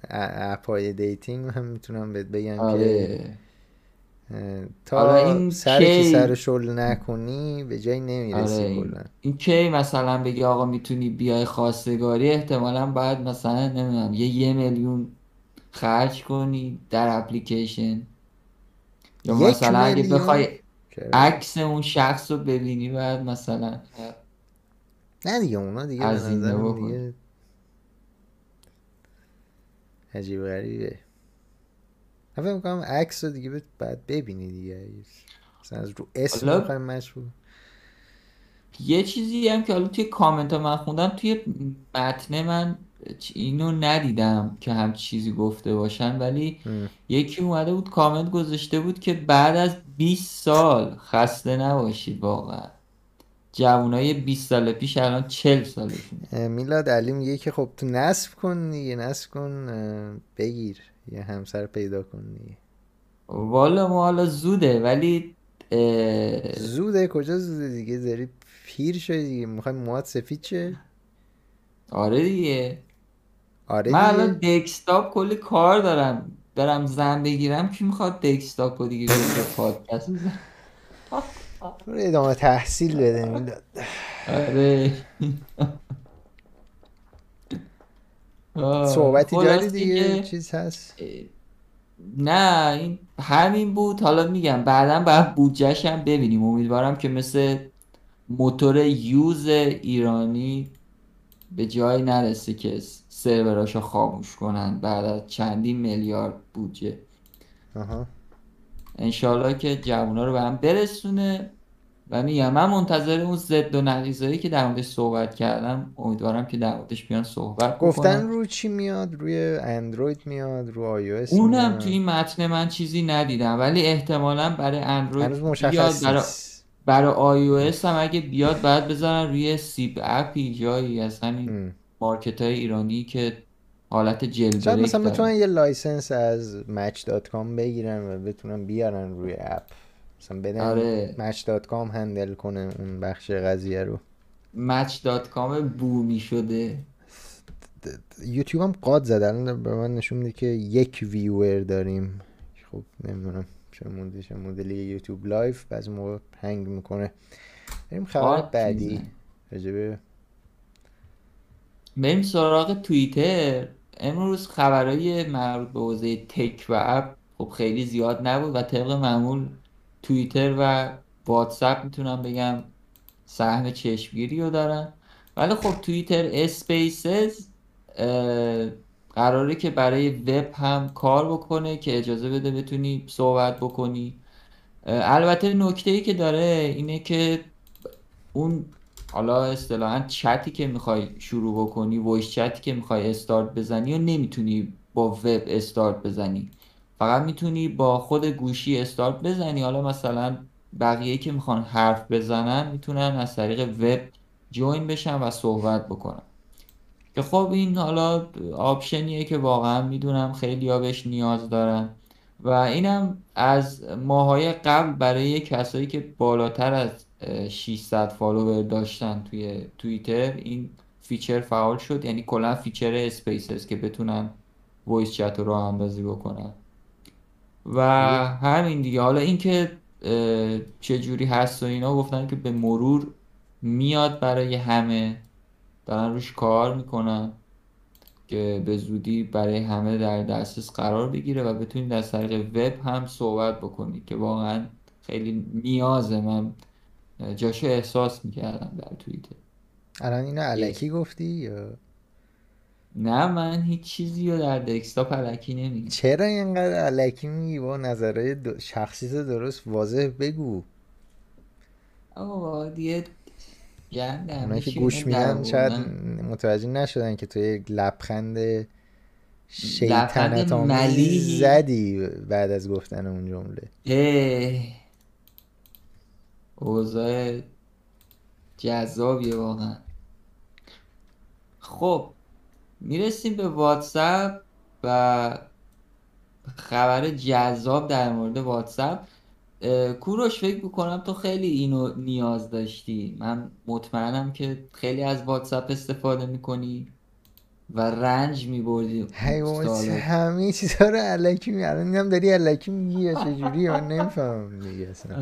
اپای دیتینگ من می‌تونم بهت بگم که آره. اه، حالا تا این سر کی سر شل نکنی به جایی آره نمی‌رسی این کلا. این کی مثلا بگی آقا می‌تونی بیای خواستگاری؟ احتمالا باید مثلا نمی‌دونم یه یه میلیون خرج کنی در اپلیکیشن. یا مثلا اگه بخوای عکس اون شخص رو ببینی باید مثلا نه دیگه اونا دیگه بکنی دیگه عجیب غریبه. فکر می‌کنم عکس رو دیگه باید ببینی دیگه. مثلا از رو اسم می‌خوایم مشهور. یه چیزی هم که حالا توی کامنت ها من خوندم توی متن من اینو ندیدم که هم چیزی گفته باشن ولی یکی اومده بود کامنت گذاشته بود که بعد از 20 سال خسته نباشید واقعا. جوانای 20 سال پیش الان 40 سالشونه. میلاد علی میگه که خب تو نصب کن دیگه نصب کن بگیر. یه همسر پیدا کن دیگه. والا ما حالا زوده ولی اه، زوده؟ کجا زوده دیگه؟ داری پیر شدی دیگه. می‌خوای مواد سفید چه آره دیگه. آره من الان دکستاپ کلی کار دارم. برم زن بگیرم کی می‌خواد دکستاپ رو دیگه بذاره پادکست؟ ادامه تحصیل بده میلاد. آره. صحبتی داری دیگه؟ چیز هست؟ نه این همین بود. حالا میگم بعدا باید بودجهش هم ببینیم. امیدوارم که مثل موتور یوز ایرانی به جایی نرسه که سروراشو خاموش کنن. بعد از چندین میلیارد بودجه. انشالله که جوونا رو به هم برسونه. و میگم من منتظر اون ضد و نقیضایی که در موردش صحبت کردم امیدوارم که در موردش بیان صحبت گفتن رو چی میاد؟ روی اندروید میاد؟ رو آی او اس اونم میاد؟ توی این متن من چیزی ندیدم ولی احتمالا برای اندروید هنوز بیاد مشخص برای نیست. برای آی او اس هم اگه بیاد باید بذارن روی سیب اپی جایی از همین. مارکت های ایرانی که حالت جل شاید بریک مثلا بتونن یه لایسنس از com بگیرن و بتونن بیارن روی app. مثلا بدن آره. Match dot com handle کنه اون بخش قضیه رو. Match dot com بومی شده. یوتیوب هم قاط زده. الان به من نشون میده که یک viewer داریم. خب نمی‌دونم چه مدل چه مدلی YouTube Live بعضی موقع hang می‌کنه. بریم خبر بعدی. راجع به بریم سراغ توییتر. امروز خبرهای مربوط به حوزه تک و اپ. خب خیلی زیاد نبود و طبق معمول توییتر و واتساپ می‌تونم بگم سهم چشمگیری رو دارن. ولی خب توییتر اسپیسز قراره که برای وب هم کار بکنه که اجازه بده بتونی صحبت بکنی. البته نکته ای که داره اینه که اون حالا اصطلاحا چتی که می‌خوای شروع بکنی voice chat ی که می‌خوای استارت بزنی و نمی‌تونی با وب استارت بزنی. فقط می‌تونی با خود گوشی استارت بزنی. حالا مثلا بقیه که می‌خوان حرف بزنن می‌تونن از طریق وب join بشن و صحبت بکنن. که خب این حالا option یه که واقعا می‌دونم خیلی ها بهش نیاز دارن. و اینم از ماهای قبل برای کسایی که بالاتر از اه، 600 follower داشتن توی توییتر این feature فعال شد. یعنی کلا feature Spaces که بتونن voice chat رو راه اندازی بکنن. و همین دیگه. حالا اینکه چه جوری هست و اینا گفتن که به مرور میاد برای همه. دارن روش کار می‌کنن که به زودی برای همه در دسترس قرار بگیره و بتونید از طریق وب هم صحبت بکنید که واقعا خیلی نیازه من جاشو احساس می‌کردم در توییتر. الان اینو علکی گفتی یا؟ نه من هیچ چیزی رو در دسکتاپ علکی نمیگم. چرا اینقدر علکی میگی؟ با نظرهای د- شخصیت درست واضح بگو. آقا دیگه گندم اونایی که گوش میدن شاید متوجه نشدن که تو یک لبخند شیطنت آمیز ملیحی. زدی بعد از گفتن اون جمله. اوضاع جذابیه واقعا. خب می‌رسیم به واتساپ و خبر جذاب در مورد واتساپ. کوروش فکر می‌کنم تو خیلی اینو نیاز داشتی. من مطمئنم که خیلی از واتساپ استفاده می‌کنی و رنج میبردی همه چیزا رو علکی می الان اینم داری علکی میگی یا چجوری من نمی‌فهمم دیگه اصلا.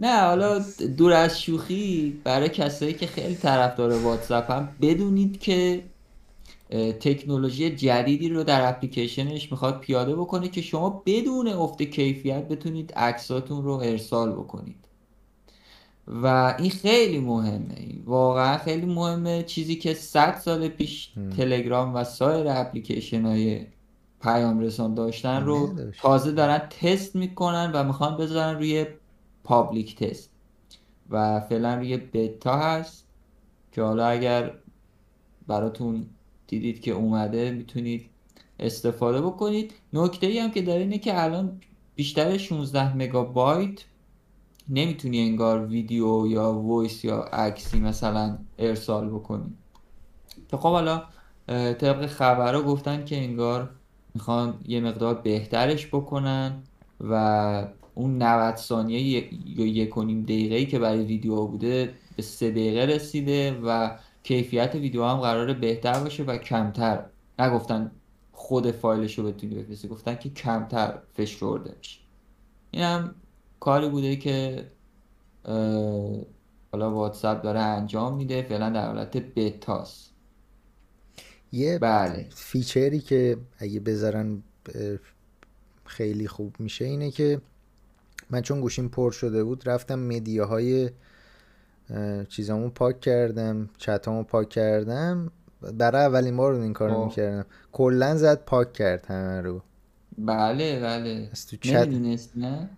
نه حالا دور از شوخی برای کسایی که خیلی طرفدار واتساپ هم بدونید که تکنولوژی جدیدی رو در اپلیکیشنش می‌خواد پیاده بکنه که شما بدون افت کیفیت بتونید عکساتون رو ارسال بکنید. و این خیلی مهمه. این واقعا خیلی مهمه چیزی که 100 سال پیش هم. تلگرام و سایر اپلیکیشن های پیام رسان داشتن رو نداشت تازه دارن تست می‌کنن و می‌خوان بذارن روی public test. و فعلا روی بتا هست که حالا اگر براتون دیدید که اومده می‌تونید استفاده بکنید. نکته ای هم که داره اینه که الان بیشتر 16 مگابایت نمی‌تونی انگار ویدیو یا voice یا عکسی مثلا ارسال بکنی. که خب حالا طبق خبرها گفتن که انگار می‌خوان یه مقدار بهترش بکنن و اون 90 ثانیه یا یک و نیم دقیقه که برای ویدیو بوده به سه دقیقه رسیده و کیفیت ویدیو هم قرار بهتر باشه و کمتر. نگفتن خود فایلش رو بتونی بفرستی گفتن که کمتر فشرده میشه. این هم کاری بوده که حالا واتساپ داره انجام میده فعلا در حالت بتاست یه بله. فیچری که اگه بذارن خیلی خوب میشه اینه که من چون گوشیم پر شده بود رفتم مدیاهای چیزامو پاک کردم چتامو پاک کردم. برای اولین بار این کارو خب. می‌کردم. کلا زد پاک کرد همه رو. بله بله. نه؟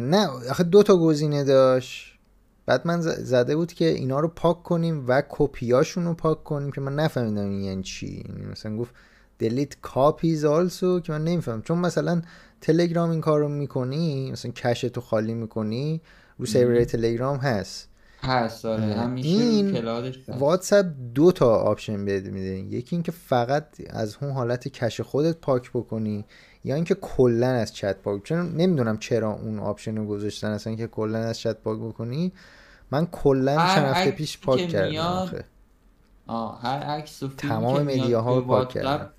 نه آخه دو تا گزینه داشت. بعد من زده بود که اینا رو پاک کنیم و کپیاشون رو پاک کنیم که من نفهمیدم این یعنی چی. یعنی مثلا گفت delete copies also که من نمیفهم چون مثلا تلگرام این کار رو می‌کنی مثلا cache تو خالی می‌کنی رو سرور تلگرام هست. هست همیشه این واتساپ دو تا option بهت میده. یکی اینکه فقط از اون حالت cache خودت پاک بکنی یا اینکه کلا از چت پاک چون نمی‌دونم چرا اون option رو گذاشتن. اصلا که کلا از چت پاک بکنی من کلا چند هفته پیش پاک کردم آه هر عکس و تمام media ها پاک کردم.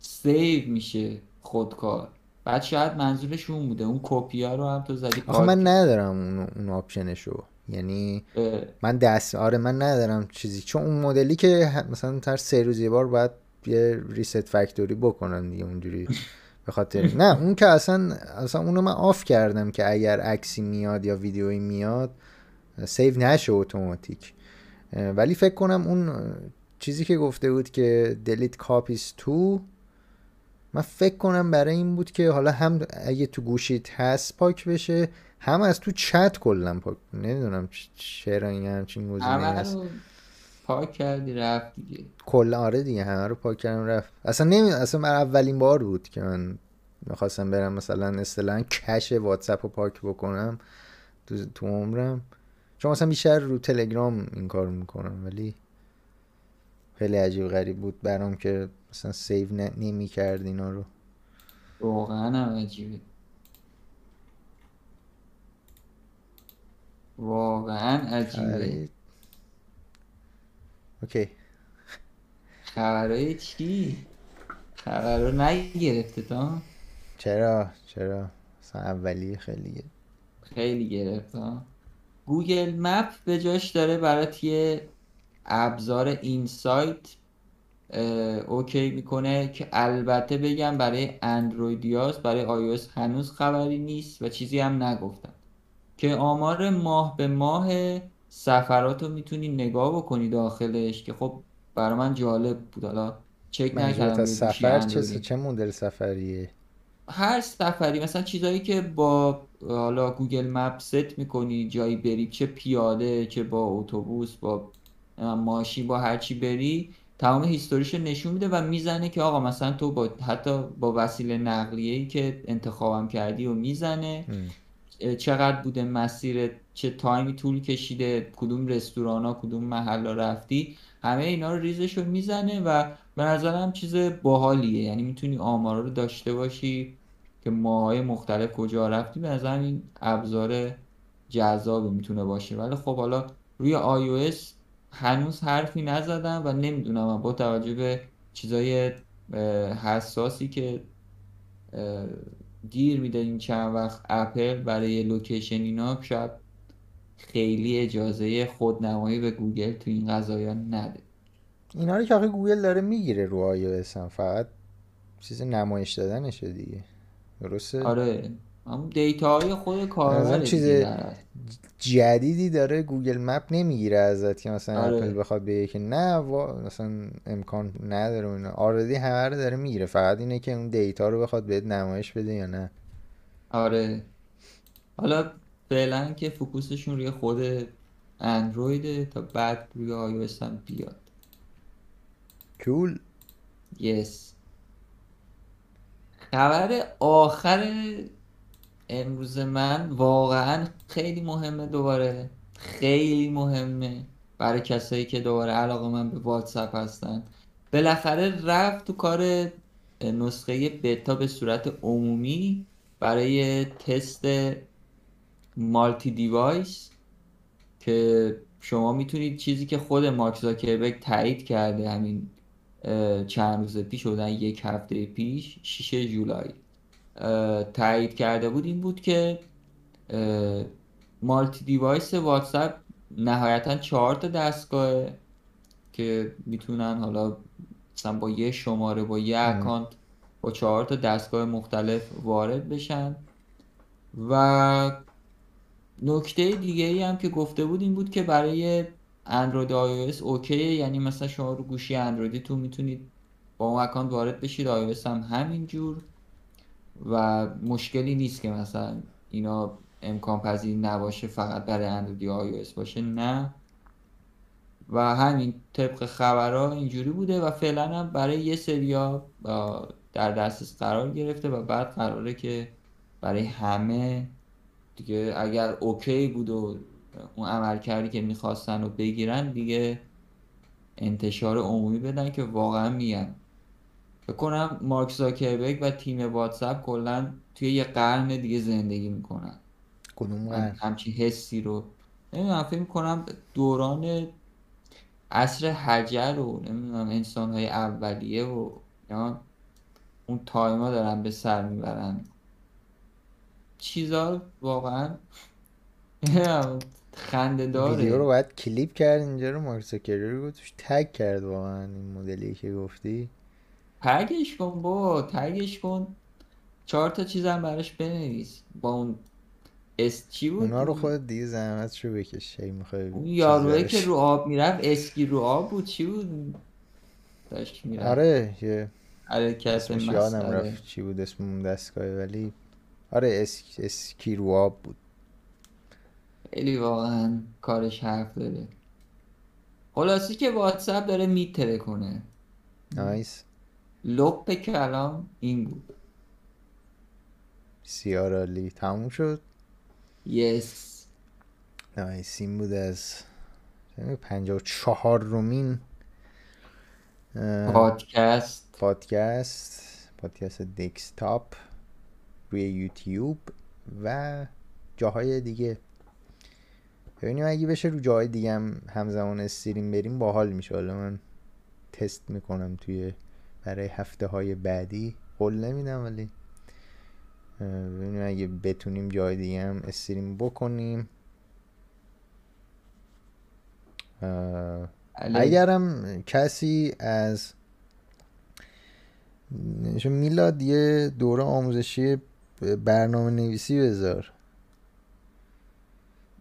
save میشه خودکار. بعد شاید منظورش اون بوده. اون کپیا رو هم تو زدی آخه من ندارم اون اون option شو. یعنی من دست آره من ندارم چیزی. چون اون مدلی که مثلا تر سه روز یه بار باید یه reset factory بکنن دیگه اونجوری. به خاطر نه اون که اصلا اصلا اونو من off کردم که اگر عکسی میاد یا ویدیویی میاد save نشه automatic ولی فکر کنم اون چیزی که گفته بود که delete copies too من فکر کنم برای این بود که حالا هم اگه تو گوشیت هست پاک بشه هم از تو چت کلا پاک نمی‌دونم چرا این همچین گزینه هست. پاک کردی رفت دیگه. کلا آره دیگه همه رو پاک کردم رفت. اصلا نمی اصلا من اولین بار بود که من می‌خواستم برم مثلا اصطلاحا cache واتساپ رو پاک بکنم تو, تو عمرم. چون مثلا بیشتر رو تلگرام این کار می‌کنم ولی خیلی عجیب غریب بود برام که مثلا save نمی کرد اینا رو. واقعا عجیبه. واقعا عجیبه. اوکی. خبرهای چی؟ خبر رو نگرفته تا؟ چرا؟ چرا؟ مثلا اولی خیلی گرفت. خیلی گرفت گوگل مپ به جاش داره برات یه ابزار اینسایت اوکی می‌کنه که البته بگم برای اندرویدیاس برای آی هنوز خبری نیست و چیزی هم نگفتن که آمار ماه به ماه سفرات رو می‌تونی نگاه بکنی داخلش که خب برای من جالب بود. حالا چک نکردم سفر چه چه مدل سفریه؟ هر سفری مثلا چیزایی که با حالا Google Map set می‌کنی جایی بری چه پیاده چه با اتوبوس با ماشین با هر چی بری تمام history ش نشون میده و می‌زنه که آقا مثلا تو با حتی با وسیله نقلیه ای که انتخابم کردی و می‌زنه. چقدر بوده مسیر چه تایمی طول کشیده کدوم رستوران ها کدوم محل رفتی همه اینا رو ریزش رو می‌زنه و به نظرم چیز باحالیه. یعنی می‌تونی آمارا رو داشته باشی که ماهای مختلف کجا رفتی به نظرم این ابزار جذابی می‌تونه باشه. ولی خب حالا روی iOS هنوز حرفی نزدم و نمی‌دونم با توجه به چیزای حساسی که گیر میده این چند وقت اپل برای location اینا شاید خیلی اجازه خودنمایی به گوگل تو این قضایا نده. اینا رو که آخه گوگل داره می‌گیره رو آی فقط چیز نمایش دادنشه دیگه. درسته؟ آره. هم data های خود کاربر چیز جدیدی داره Google Map نمی‌گیره ازت که مثلا آره. اپل بخواد بگه که نه مثلا امکان نداره اینا. already همه رو داره می‌گیره. فقط اینه که اون data رو بخواد بهت نمایش بده یا نه. آره. حالا فعلا که فوکوسشون روی خود اندرویده تا بعد روی آی هم بیاد. کول. یس خبر آخر امروز من واقعا خیلی مهمه دوباره. خیلی مهمه برای کسایی که دوباره علاقه من به واتساپ هستن. بالاخره رفت تو کار نسخه بتا به صورت عمومی برای تست multi-device که شما می‌تونید چیزی که خود مارک زاکربرگ تایید کرده همین چند روز پیش شدن یک هفته پیش 6 جولای. تایید کرده بود این بود که multi-device واتساپ نهایتا چهار تا دستگاه که می‌تونن حالا مثلا با یه شماره با یه اکانت با چهار تا دستگاه مختلف وارد بشن. و نکته دیگه ای هم که گفته بود این بود که برای اندروید آی او اوکی یعنی مثلا شما رو گوشی اندرویدی تو می‌تونید با اون اکانت وارد بشید. آی هم همینجور. و مشکلی نیست که مثلا اینا امکان پذیر نباشه فقط برای اندروید آی باشه نه. و همین طبق خبرها اینجوری بوده و فعلا هم برای یه سریا در دسترس قرار گرفته و بعد قراره که برای همه دیگه اگر اوکی بود و اون عمل کردی که می‌خواستن رو بگیرن دیگه انتشار عمومی بدن که واقعا میگن. فکر کنم مارک زاکربرگ و تیم واتساپ کلا توی یه قرن دیگه زندگی می‌کنن. کدوم همچین حسی رو. نمی‌دونم فکر می‌کنم دوران عصر حجر و نمی‌دونم انسان های اولیه و یا اون تایما دارن به سر می‌برن. چیزا واقعا خنده داره. ویدیو رو باید کلیپ کرد اینجا رو مارک رو توش تگ کرد واقعا این مدلی که گفتی. تگش کن با تگش کن. چهار تا چیزم براش بنویس. با اون اس چی بود؟ اونا رو خود دیگه زحمت رو بکش. هی می‌خوای اون یاروه که رو آب می‌رفت اسکی رو آب بود؟ چی بود؟ داشت می‌رفت. آره یه حرکت یادم رفت چی بود اسم اون دستگاه ولی آره اس... اسکی رو آب بود. خیلی واقعا کارش حرف داره. خلاصی که واتساپ داره میتره کنه نایس. لپ کلام این بود. بسیار عالی. تموم شد؟ یس نایس این بود از پنجاه و چهار رومین پادکست. پادکست پادکست دکستاپ روی یوتیوب و جاهای دیگه. ببینیم اگه بشه رو جاهای دیگه هم همزمان استریم بریم باحال میشه. حالا من تست می‌کنم توی برای هفته های بعدی قول نمیدم ولی ببینیم اگه بتونیم جای دیگه هم استریم بکنیم. اگرم کسی از میلاد یه دوره آموزشی برنامه نویسی بذار.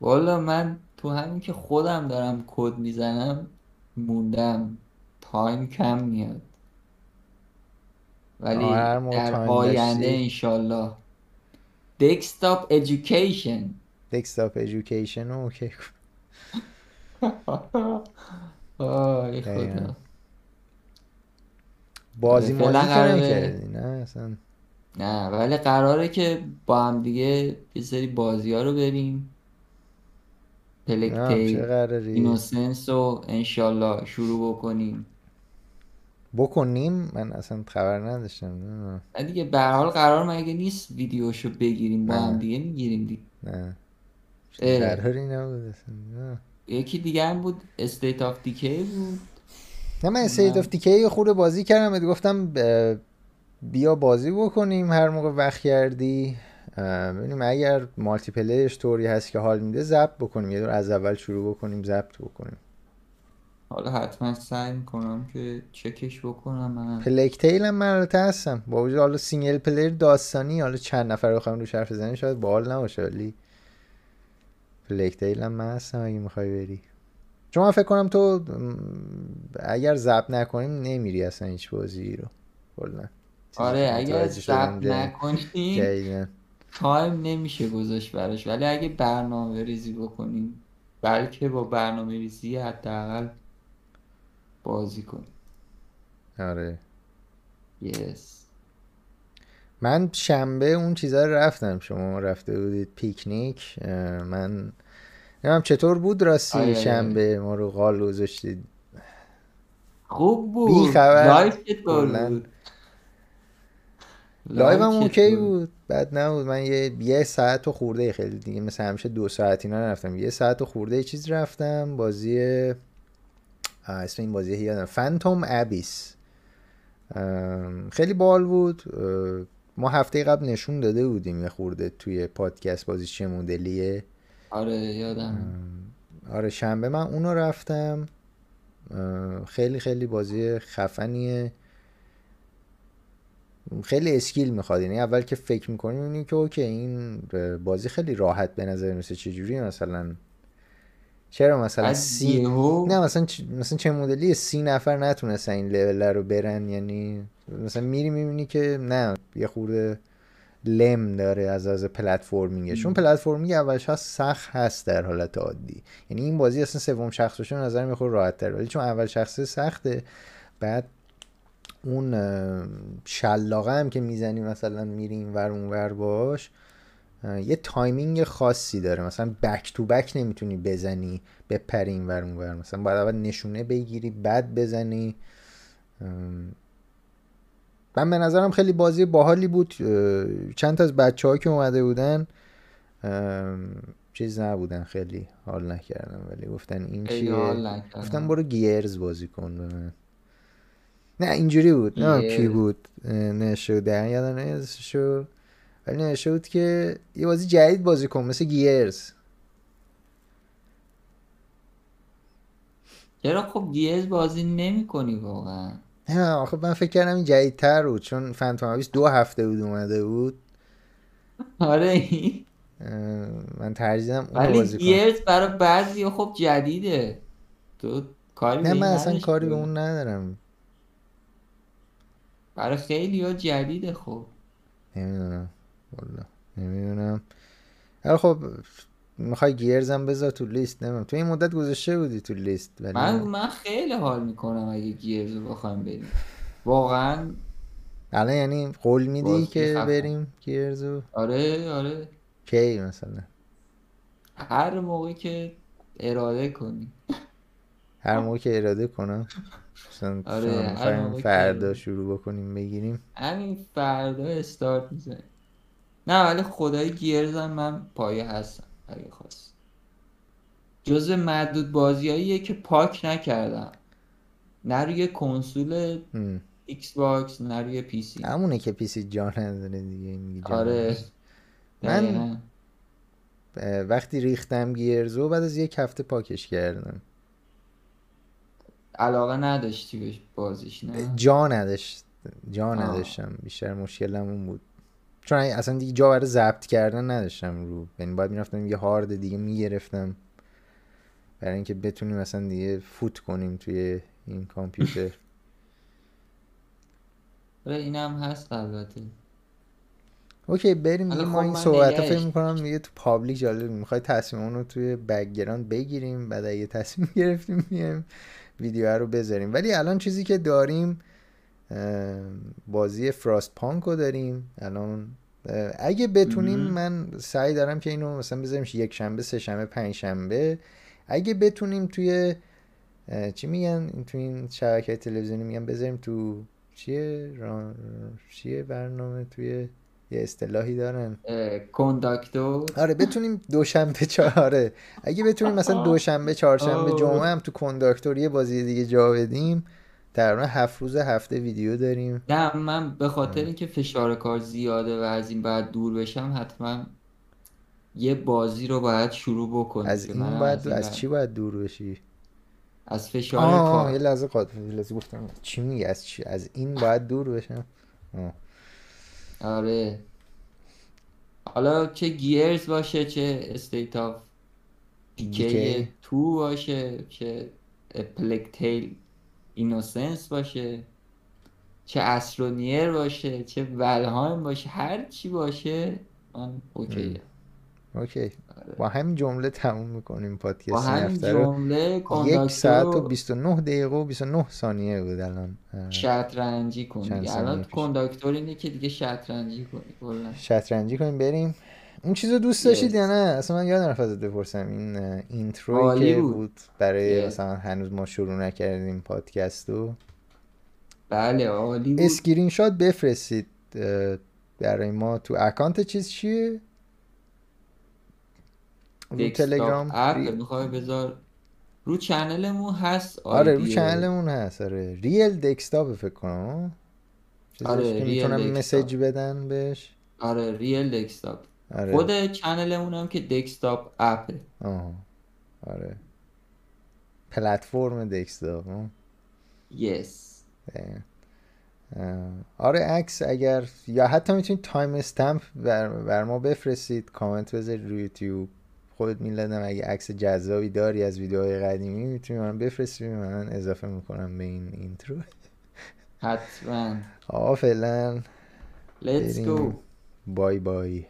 والا من تو همین که خودم دارم کد می‌زنم موندم. time کم میاد. ولی در آینده انشالله دکستاپ education دکستاپ education okay. آی خدا. بازی مازی کردی نه؟ اصلا. نه ولی قراره که با هم دیگه یه سری بازی ها رو بریم. Plague Tale Innocence رو انشالله شروع بکنیم. بکنیم؟ من اصلا خبر نداشتم دیگه به حال قرار مگه نیست ویدیوشو بگیریم با هم دیگه می‌گیریم دیگه. نه. قراری نبود یکی دیگه هم بود State of Decay بود. نه من State of Decay خود بازی کردم گفتم بیا بازی بکنیم هر موقع وقت کردی. ببینیم اگر multiplayer ش طوری هست که حال میده ضبط بکنیم. یه دور از اول شروع بکنیم ضبط بکنیم. حالا حتما سعی می‌کنم که چکش بکنم من. Plague Tale هم من هستم. با وجود حالا single player داستانی حالا چند نفر رو حرف بزنیم شاید باحال نباشه ولی Plague Tale هم من هستم اگه می‌خوای بری. چون من فکر کنم تو اگر ضبط نکنیم نمیری اصلا هیچ بازی رو. کلا. آره اگر ضبط نکنیم time نمیشه گذاشت براش. ولی اگه برنامه ریزی بکنیم بلکه با برنامه ریزی حداقل بازی کنیم آره. Yes من شنبه اون چیزا رو رفتم. شما رفته بودید پیکنیک. من نمیم چطور بود راستی آره. شنبه؟ ما رو غال گذاشتید. خوب بود. بی خبر بود. live هم okay? بود. بد نبود. من یه یه ساعت و خورده خیلی دیگه. مثل همیشه دو ساعت اینا نرفتم یه ساعت و خورده چیز رفتم. بازی اسم این بازی یادم. Phantom Abyss خیلی باحال بود. ما هفته قبل نشون داده بودیم یه خورده توی پادکست بازی چه مدلیه. آره یادم. آره شنبه من اونو رفتم. خیلی خیلی بازی خفنیه. خیلی skill می‌خواد. یعنی اول که فکر می‌کنی می‌بینی که okay این بازی خیلی راحت به نظر میرسه چجوری مثلا چرا مثلا سی نه مثلا چ- مثلا چه مدلی سی نفر نتونستن این لول رو برن یعنی مثلا میری می‌بینی که نه یه خورده لم داره از از platforming ه چون platforming اولش هست سخت هست در حالت عادی. یعنی این بازی اصلا سوم شخصش به نظر یه خورده راحت تر. ولی چون اول شخصه سخته بعد اون شلاقه هم که می‌زنی مثلا میری این ور اون ور باش یه timing خاصی داره. مثلا back to back نمی‌تونی بزنی بپری این ور اون ور. مثلا باید اول نشونه بگیری بعد بزنی. من به نظرم خیلی بازی باحالی بود. چند تا از بچه‌ها که اومده بودن چیز نبودن خیلی حال نکردم ولی گفتن این چیه. گفتم برو گیرز بازی کن به من. نه اینجوری بود. نه کی. بود؟ نوشته بود دقیقا یادم اسمشو ولی نوشته بود که یه بازی جدید بازی کن مثل گیرز. چرا خب گیرز بازی نمی کنی واقعا؟ نه آخه من فکر کردم این جدیدتر بود چون فانتوم آبیس دو هفته بود اومده بود. آره. من ترجیح دادم اونو ولی بازی کنم. گیرز برای بعضی خب جدیده. تو کاری نه من اصلا کاری به. اون ندارم. برای خیلی ها جدیده خب. نمی‌دونم. والا. نمی‌دونم. ولی خب می‌خوای گیرزم بذار تو لیست نمیم تو این مدت گذاشته بودی تو لیست ولی من من خیلی حال می‌کنم اگه گیرز رو بخوایم بریم. واقعا الان یعنی قول میدی که خفن. بریم گیرزو آره آره. کی مثلا؟ هر موقع که اراده کنی. هر موقع که اراده کنم. مثلا آره، هر موقع فردا. شروع بکنیم بگیریم. همین فردا استارت می‌زنی نه ولی خدای گیرزم من پایه هستم اگه خواست جز معدود بازیاییه که پاک نکردم. نه روی کنسول. Xbox نه روی PC. همونه که PC جا نداره دیگه میگی آره. من- وقتی ریختم Gears و بعد از یک هفته پاکش کردم. علاقه نداشتی بهش بازیش نه؟ جا نداشت جا. نداشتم. بیشتر مشکلم اون بود. چون اصلا دیگه جا برای ضبط کردن نداشتم رو. یعنی باید می‌رفتم یه هارد دیگه می‌گرفتم. برای اینکه بتونیم مثلا دیگه فوت کنیم توی این کامپیوتر. آره اینم هست البته. Okay بریم حالا دیگه. خب ما این من صحبت فکر می‌کنم دیگه تو public جالب می‌خوای تصمیم اون رو توی background بگیریم بعد اگه تصمیم گرفتیم میایم ویدیو رو بذاریم. ولی الان چیزی که داریم بازی Frostpunk رو داریم. الان اگه بتونیم. من سعی دارم که اینو مثلا بذاریم یک شنبه سه شنبه پنج شنبه. اگه بتونیم توی چی میگن؟ این تو این شبکه تلویزیونی میگن بذاریم تو چیه؟ را... چیه برنامه توی یه اصطلاحی دارن؟ کنداکتور. آره بتونیم دوشنبه چهاره. اگه بتونیم مثلا دوشنبه چهارشنبه. جمعه هم تو کنداکتور یه بازی دیگه جا بدیم تقریبا هفت روز هفته ویدیو داریم. نه من به خاطر اینکه فشار کار زیاده و از این بعد دور بشم حتما یه بازی رو باید شروع بکنیم از این باید از این از چی باید دور بشی؟ از فشار آه یه کار لحظه قاطع یه لحظه گفتم. چی میگی؟ از چی؟ از این باید دور بشم؟ آه. آره. حالا چه گیرز باشه چه استیت آف پیکی. تو باشه چه پلکتیل اینوسنس باشه چه استرونیر باشه چه ولهایم باشه هر چی باشه من اوکیه اوکی. با همین جمله تموم می‌کنیم با پادکست همین نفته رو. جمله یک ساعت و رو 29 دقیقه و 29 ثانیه بود الان. شطرنجی کن چند دیگه ثانیه الان پیش. کانداکتور اینه که دیگه شطرنجی کنی کلا. شطرنجی کنیم بریم. اون چیز رو دوست داشتید Yes. یا نه؟ اصلا من یادم رفت ازت بپرسم. این عالی که بود. بود برای Yes. مثلا هنوز ما شروع نکردیم پادکست رو. بله عالی بود. اسکرین شات بفرستید برای ما. تو اکانت چیز چیه؟ رو تلگرام. می‌خوای بذار. رو چنلمون هست؟ آره رو چنلمون هست. آره. ریل دکستاپ فکر کنم. آره، که می‌تونم. مسیج بدن بهش. آره ریل دکستاپ آره. خود چنلمون هم که دکستاپ اپه آها. آره. پلتفرم دکستاپ آه. Yes. آره عکس اگر یا حتی می‌تونید timestamp بر, بر ما بفرستید کامنت بذارید روی یوتیوب. خودت میلادم اگه عکس جذابی داری از ویدیوهای قدیمی می‌تونی من بفرستی من اضافه می‌کنم به این intro. حتما. آقا فعلا. Let's بریم. Goodbye.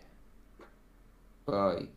Bye.